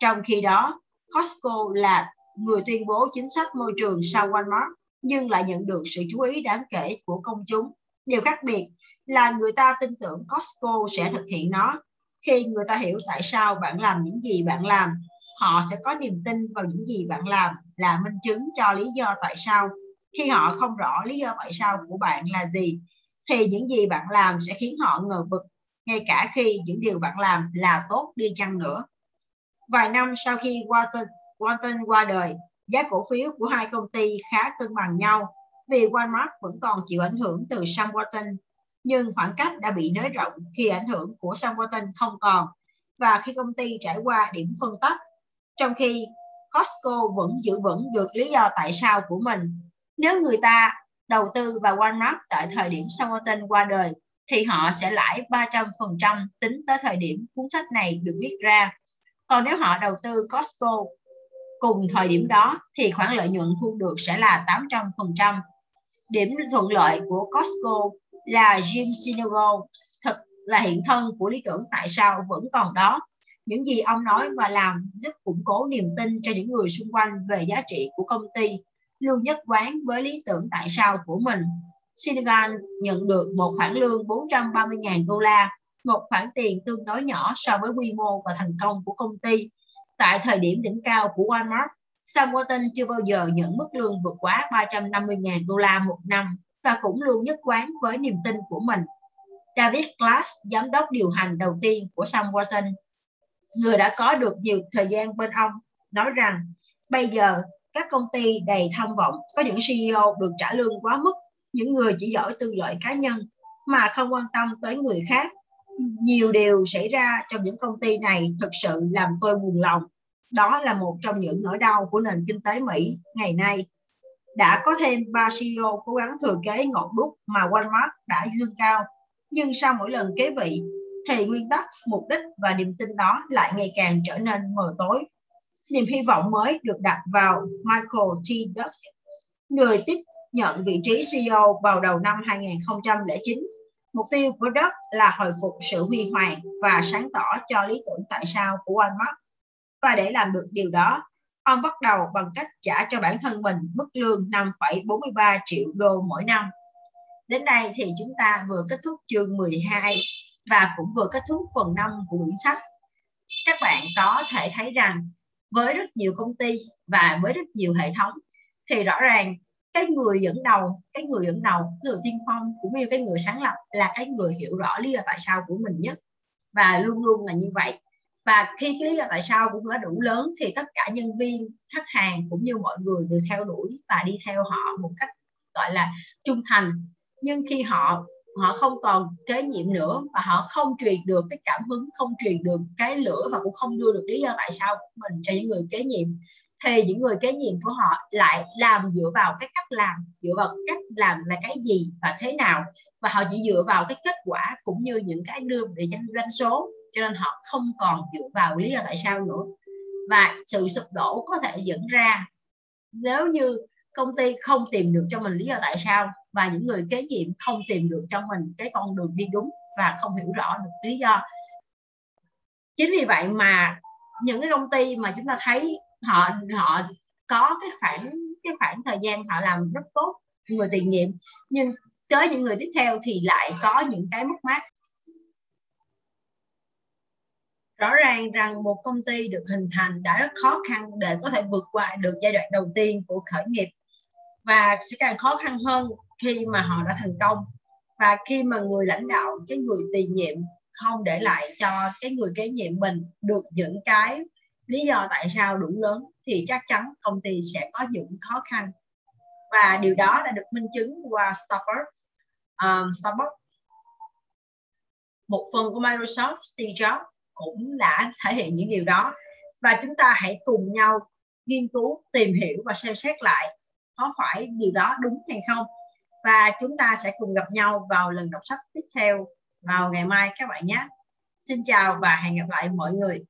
Trong khi đó, Costco là người tuyên bố chính sách môi trường sau Walmart nhưng lại nhận được sự chú ý đáng kể của công chúng. Điều khác biệt là người ta tin tưởng Costco sẽ thực hiện nó. Khi người ta hiểu tại sao bạn làm những gì bạn làm, họ sẽ có niềm tin vào những gì bạn làm là minh chứng cho lý do tại sao. Khi họ không rõ lý do tại sao của bạn là gì, thì những gì bạn làm sẽ khiến họ ngờ vực, ngay cả khi những điều bạn làm là tốt đi chăng nữa. Vài năm sau khi Walton, Walton qua đời, giá cổ phiếu của hai công ty khá cân bằng nhau vì Walmart vẫn còn chịu ảnh hưởng từ Sam Walton, nhưng khoảng cách đã bị nới rộng khi ảnh hưởng của Sam Walton không còn và khi công ty trải qua điểm phân tách, trong khi Costco vẫn giữ vững được lý do tại sao của mình. Nếu người ta đầu tư vào Walmart tại thời điểm Sam Walton qua đời, thì họ sẽ lãi 300% tính tới thời điểm cuốn sách này được viết ra. Còn nếu họ đầu tư Costco cùng thời điểm đó thì khoản lợi nhuận thu được sẽ là 800%. Điểm thuận lợi của Costco là Jim Sinegal thật là hiện thân của lý tưởng tại sao vẫn còn đó. Những gì ông nói và làm giúp củng cố niềm tin cho những người xung quanh về giá trị của công ty, luôn nhất quán với lý tưởng tại sao của mình. Sinegal nhận được một khoản lương 430.000 đô la, một khoản tiền tương đối nhỏ so với quy mô và thành công của công ty Tại thời điểm đỉnh cao của Walmart, Sam Walton chưa bao giờ nhận mức lương vượt quá 350.000 đô la một năm và cũng luôn nhất quán với niềm tin của mình. David Glass, giám đốc điều hành đầu tiên của Sam Walton, người đã có được nhiều thời gian bên ông, nói rằng bây giờ các công ty đầy tham vọng có những CEO được trả lương quá mức, những người chỉ giỏi tư lợi cá nhân mà không quan tâm tới người khác nhiều điều xảy ra trong những công ty này thực sự làm tôi buồn lòng. Đó là một trong những nỗi đau của nền kinh tế Mỹ ngày nay. Đã có thêm ba CEO cố gắng thừa kế ngọn đúc mà Walmart đã dương cao, nhưng sau mỗi lần kế vị, thì nguyên tắc mục đích và niềm tin đó lại ngày càng trở nên mờ tối niềm hy vọng mới được đặt vào Michael T. Duck người tiếp nhận vị trí CEO vào đầu năm 2009 mục tiêu của Đất là hồi phục sự huy hoàng và sáng tỏ cho lý tưởng tại sao của Walmart và để làm được điều đó ông bắt đầu bằng cách trả cho bản thân mình mức lương 5,43 triệu đô mỗi năm. Đến đây thì chúng ta vừa kết thúc chương 12 và cũng vừa kết thúc phần 5 của quyển sách. Các bạn có thể thấy rằng với rất nhiều công ty và với rất nhiều hệ thống thì rõ ràng cái người dẫn đầu, cái người dẫn đầu, người tiên phong cũng như cái người sáng lập là cái người hiểu rõ lý do tại sao của mình nhất. Và luôn luôn là như vậy. Và khi cái lý do tại sao cũng đã đủ lớn thì tất cả nhân viên khách hàng cũng như mọi người đều theo đuổi và đi theo họ một cách gọi là trung thành. Nhưng khi họ họ không còn kế nhiệm nữa và họ không truyền được cái cảm hứng không truyền được cái lửa và cũng không đưa được lý do tại sao của mình cho những người kế nhiệm thì những người kế nhiệm của họ lại làm dựa vào cái cách làm, dựa vào cách làm là cái gì và thế nào. Và họ chỉ dựa vào cái kết quả cũng như những cái đưa về doanh doanh số. Cho nên họ không còn dựa vào lý do tại sao nữa. Và sự sụp đổ có thể dẫn ra nếu như công ty không tìm được cho mình lý do tại sao và những người kế nhiệm không tìm được cho mình cái con đường đi đúng và không hiểu rõ được lý do. Chính vì vậy mà những cái công ty mà chúng ta thấy họ họ có cái khoảng cái khoảng thời gian họ làm rất tốt người tiền nhiệm, nhưng tới những người tiếp theo thì lại có những cái mất mát. Rõ ràng rằng một công ty được hình thành đã rất khó khăn để có thể vượt qua được giai đoạn đầu tiên của khởi nghiệp, và sẽ càng khó khăn hơn khi mà họ đã thành công. Và khi mà người lãnh đạo, cái người tiền nhiệm không để lại cho cái người kế nhiệm mình được những cái lý do tại sao đủ lớn thì chắc chắn công ty sẽ có những khó khăn. Và điều đó đã được minh chứng qua Starbucks. Um, Starbucks một phần của Microsoft Steve Jobs cũng đã thể hiện những điều đó. Và chúng ta hãy cùng nhau nghiên cứu tìm hiểu và xem xét lại có phải điều đó đúng hay không. Và chúng ta sẽ cùng gặp nhau vào lần đọc sách tiếp theo vào ngày mai các bạn nhé. Xin chào và hẹn gặp lại mọi người.